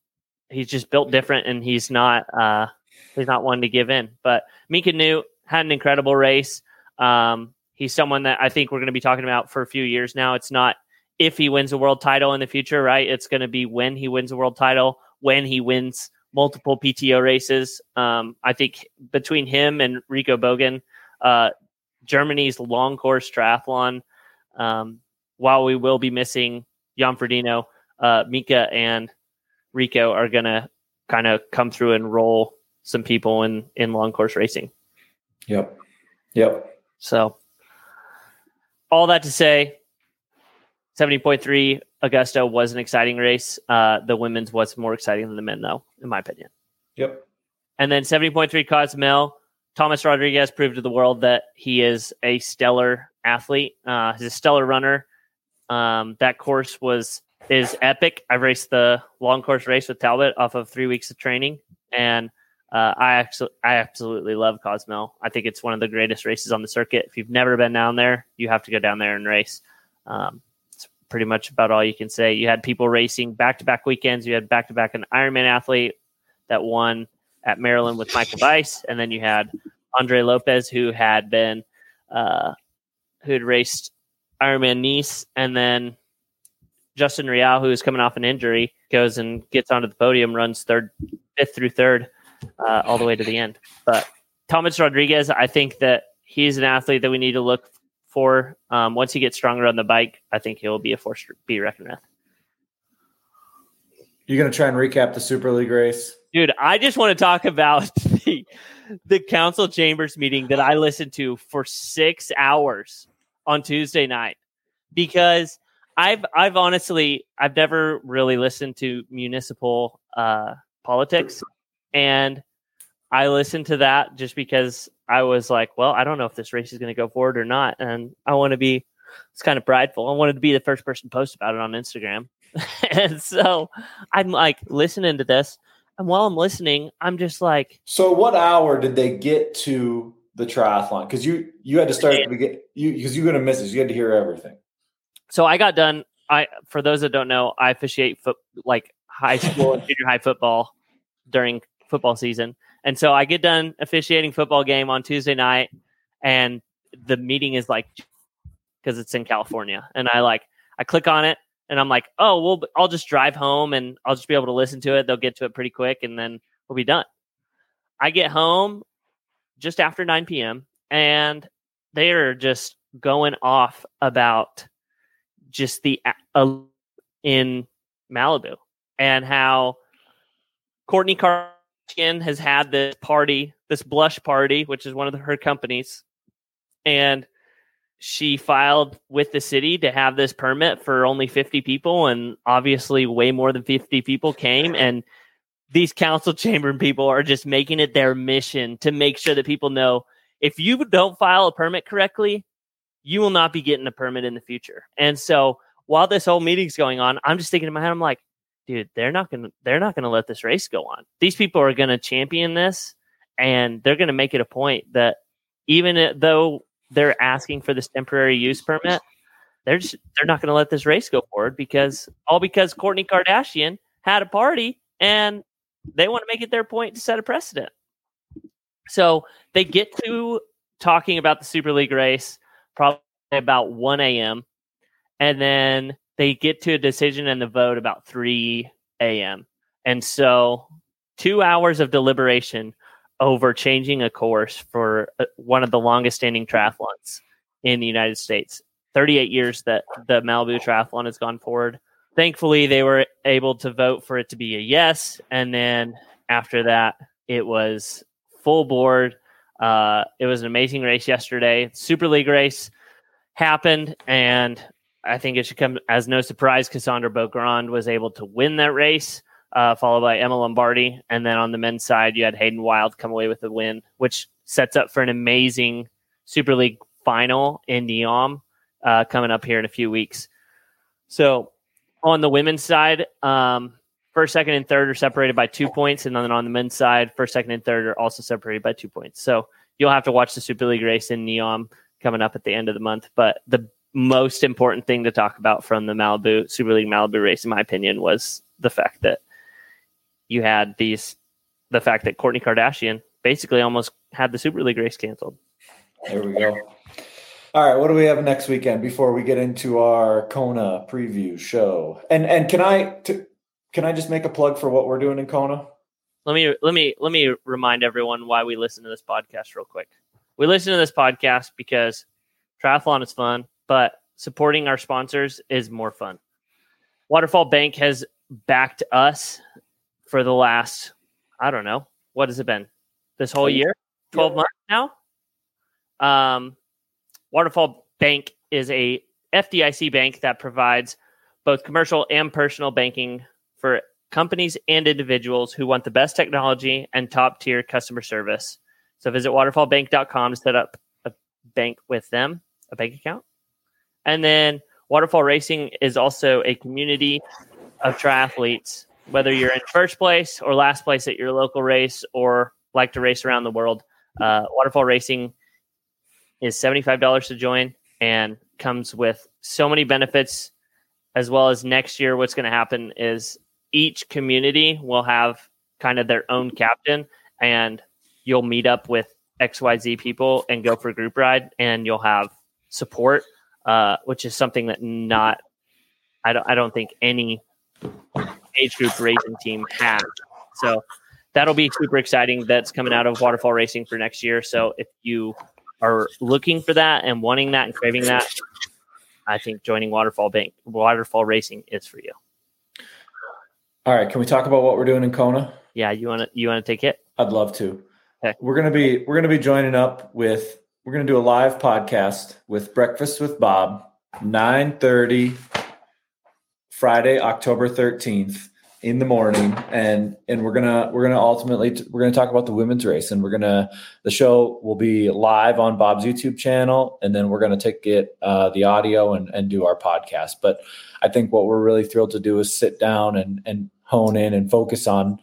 he's just built different, and he's not uh, he's not one to give in. But Mika Noodt had an incredible race. Um, he's someone that I think we're going to be talking about for a few years now. It's not if he wins a world title in the future, right? It's going to be when he wins a world title, when he wins multiple PTO races. Um, I think between him and Rico Bogen, uh, Germany's long course triathlon, um, while we will be missing Jan Frodeno, uh, Mika and Rico are going to kind of come through and roll some people in in long course racing. Yep. Yep. So all that to say 70.3 Augusta was an exciting race. Uh, the women's was more exciting than the men though, in my opinion. Yep. And then 70.3 Cozumel, Thomas Rodriguez proved to the world that he is a stellar athlete. Uh, he's a stellar runner. Um, that course was is epic. I've raced the long course race with Talbot off of three weeks of training, and uh, I actually I absolutely love Cozumel. I think it's one of the greatest races on the circuit. If you've never been down there, you have to go down there and race. Um, it's pretty much about all you can say. You had people racing back to back weekends. You had back to back an Ironman athlete that won at Maryland with Michael Weiss, and then you had Andre Lopez who had been uh, who had raced Ironman Nice, and then Justin Riele, who is coming off an injury, goes and gets onto the podium, runs third, fifth through third, uh, all the way to the end. But Thomas Rodriguez, I think that he's an athlete that we need to look for. Um, once he gets stronger on the bike, I think he'll be a force to be reckoned with. You're going to try and recap the Super League race? Dude, I just want to talk about (laughs) the, the council chambers meeting that I listened to for six hours on Tuesday night because I've I've honestly I've never really listened to municipal uh, politics, and I listened to that just because I was like, well, I don't know if this race is going to go forward or not, and I want to be. It's kind of prideful. I wanted to be the first person to post about it on Instagram, (laughs) and so I'm like listening to this, and while I'm listening, I'm just like, so what hour did they get to the triathlon? Because you you had to start at the beginning. You because you're going to miss this. You had to hear everything. So I got done. I for those that don't know, I officiate foot like high school and (laughs) junior high football during football season. And so I get done officiating football game on Tuesday night and the meeting is like because it's in California. And I like I click on it and I'm like, "Oh, well I'll just drive home and I'll just be able to listen to it. They'll get to it pretty quick and then we'll be done." I get home just after 9 p.m. and they are just going off about just the uh, in Malibu and how Kourtney Kardashian has had this party, this blush party, which is one of the, her companies, and she filed with the city to have this permit for only 50 people and obviously way more than 50 people came and these council (laughs) chamber people are just making it their mission to make sure that people know if you don't file a permit correctly you will not be getting a permit in the future and so while this whole meeting's going on i'm just thinking in my head i'm like dude, they're not gonna they're not gonna let this race go on. These people are gonna champion this, and they're gonna make it a point that even though they're asking for this temporary use permit, they're just they're not gonna let this race go forward because all because Kourtney Kardashian had a party and they want to make it their point to set a precedent. So they get to talking about the Super League race probably about 1 a.m. And then they get to a decision and the vote about 3 a.m. And so, two hours of deliberation over changing a course for uh, one of the longest standing triathlons in the United States. 38 years that the Malibu Triathlon has gone forward. Thankfully, they were able to vote for it to be a yes. And then after that, it was full board. Uh, it was an amazing race yesterday. Super League race happened, and I think it should come as no surprise. Cassandra Beaugrand was able to win that race, uh, followed by Emma Lombardi. And then on the men's side, you had Hayden Wilde come away with the win, which sets up for an amazing Super League final in Neom uh, coming up here in a few weeks. So on the women's side, um, first, second, and third are separated by two points. And then on the men's side, first, second, and third are also separated by two points. So you'll have to watch the Super League race in Neom coming up at the end of the month. But the most important thing to talk about from the Malibu Super League Malibu race, in my opinion, was the fact that you had these, the fact that Kourtney Kardashian basically almost had the Super League race canceled. There we go. All right, what do we have next weekend before we get into our Kona preview show? And and can I t- can I just make a plug for what we're doing in Kona? Let me let me let me remind everyone why we listen to this podcast real quick. We listen to this podcast because triathlon is fun but supporting our sponsors is more fun. Waterfall Bank has backed us for the last, I don't know, what has it been? This whole year? 12 yeah. months now? Um, Waterfall Bank is a FDIC bank that provides both commercial and personal banking for companies and individuals who want the best technology and top tier customer service. So visit waterfallbank.com to set up a bank with them, a bank account. And then Waterfall Racing is also a community of triathletes, whether you're in first place or last place at your local race or like to race around the world. Uh, Waterfall Racing is $75 to join and comes with so many benefits, as well as next year, what's going to happen is each community will have kind of their own captain and you'll meet up with XYZ people and go for a group ride and you'll have support uh, which is something that not I don't I don't think any age group racing team has. So that'll be super exciting. That's coming out of Waterfall Racing for next year. So if you are looking for that and wanting that and craving that, I think joining Waterfall Bank Waterfall Racing is for you. All right, can we talk about what we're doing in Kona? Yeah, you want to you want to take it? I'd love to. Okay. We're gonna be we're gonna be joining up with we're to do a live podcast with Breakfast with Bob, 9:30 Friday, October 13th in the morning and and we're gonna we're gonna ultimately we're gonna talk about the women's race and we're gonna the show will be live on bob's youtube channel and then we're gonna take it uh, the audio and and do our podcast. But i think what we're really thrilled to do is sit down and and hone in and focus on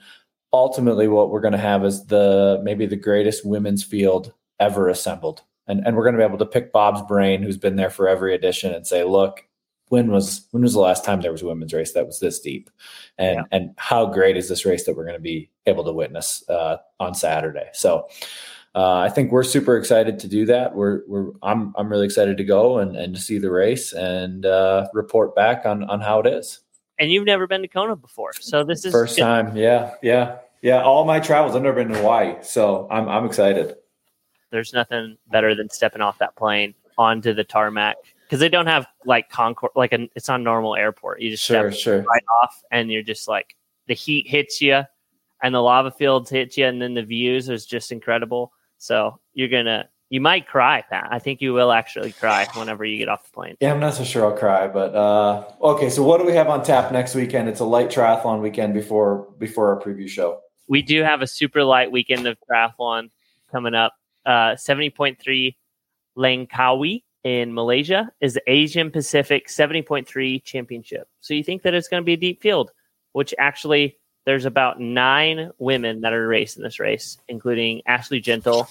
ultimately what we're gonna have is the maybe the greatest women's field ever assembled. And and we're gonna be able to pick bob's brain who's been there for every edition and say look when was when was the last time there was a women's race that was this deep? And yeah. and how great is this race that we're going to be able to witness uh, on saturday? So uh, i think we're super excited to do that. We're we're i'm i'm really excited to go and and to see the race and uh, report back on on how it is. And you've never been to kona before so this is first good. time. Yeah yeah yeah. All my travels i've never been to hawaii so i'm i'm excited. There's nothing better than stepping off that plane onto the tarmac because they don't have like Concord, like an, it's on normal airport. You just sure, sure. right off, and you're just like the heat hits you, and the lava fields hit you, and then the views is just incredible. So you're gonna, you might cry, Pat. I think you will actually cry whenever you get off the plane. Yeah, I'm not so sure I'll cry, but uh, okay. So what do we have on tap next weekend? It's a light triathlon weekend before before our preview show. We do have a super light weekend of triathlon coming up. Uh, 70.3 Langkawi in Malaysia is the Asian Pacific 70.3 championship. So you think that it's going to be a deep field, which actually there's about nine women that are racing this race, including Ashley Gentle.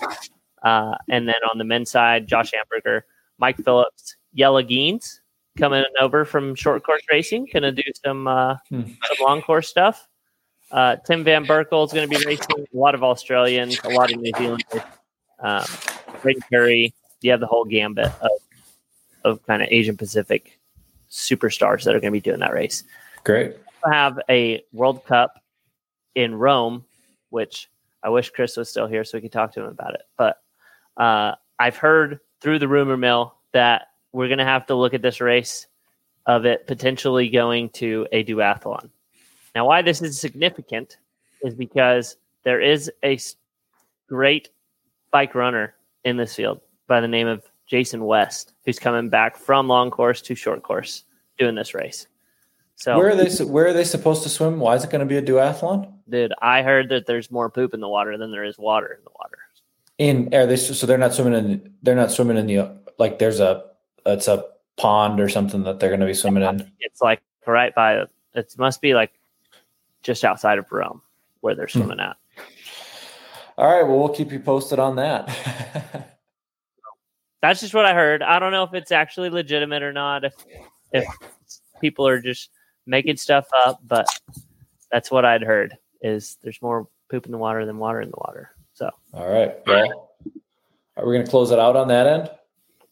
Uh, and then on the men's side, Josh Amberger, Mike Phillips, Jelle Geens coming over from short course racing, going to do some, uh, hmm. some long course stuff. Uh, Tim Van Berkel is going to be racing a lot of Australians, a lot of New Zealanders. Um, Braden Currie, you have the whole gambit of, of kind of Asian Pacific superstars that are going to be doing that race. Great. We have a World Cup in Rome, which I wish Kris was still here so we could talk to him about it. But uh, I've heard through the rumor mill that we're going to have to look at this race of it potentially going to a duathlon. Now, why this is significant is because there is a great bike runner in this field by the name of Jason West, who's coming back from long course to short course doing this race. So where are they? Where are they supposed to swim? Why is it going to be a duathlon? Dude, I heard that there's more poop in the water than there is water in the water. In are they? So they're not swimming in. They're not swimming in the like. There's a. It's a pond or something that they're going to be swimming in. It's like right by. It must be like just outside of Rome where they're hmm. swimming hmm. at. All right. Well, we'll keep you posted on that. (laughs) That's just what I heard. I don't know if it's actually legitimate or not. If if people are just making stuff up, but that's what I'd heard. Is there's more poop in the water than water in the water. So all right. Well, are we going to close it out on that end?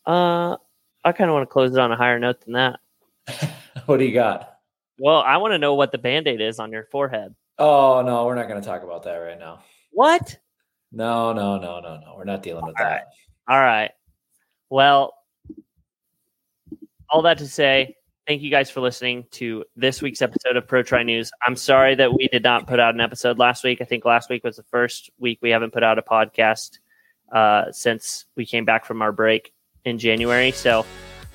Uh, I kind of want to close it on a higher note than that. (laughs) what do you got? Well, I want to know what the band aid is on your forehead. Oh no, we're not going to talk about that right now. What? No, no, no, no, no. We're not dealing with all that. Right. All right. Well, all that to say, thank you guys for listening to this week's episode of Pro Tri News. I'm sorry that we did not put out an episode last week. I think last week was the first week we haven't put out a podcast uh, since we came back from our break in January. So,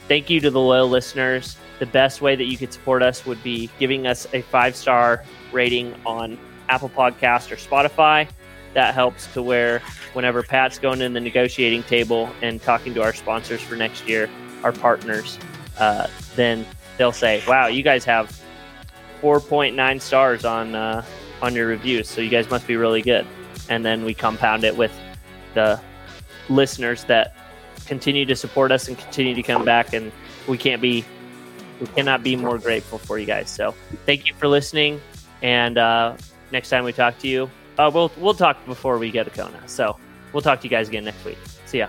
thank you to the loyal listeners. The best way that you could support us would be giving us a five star rating on Apple Podcast or Spotify that helps to where whenever Pat's going in the negotiating table and talking to our sponsors for next year, our partners, uh, then they'll say, "Wow, you guys have 4.9 stars on uh, on your reviews, so you guys must be really good." And then we compound it with the listeners that continue to support us and continue to come back, and we can't be we cannot be more grateful for you guys. So thank you for listening, and uh, next time we talk to you uh, we'll we'll talk before we get to Kona. So we'll talk to you guys again next week. See ya.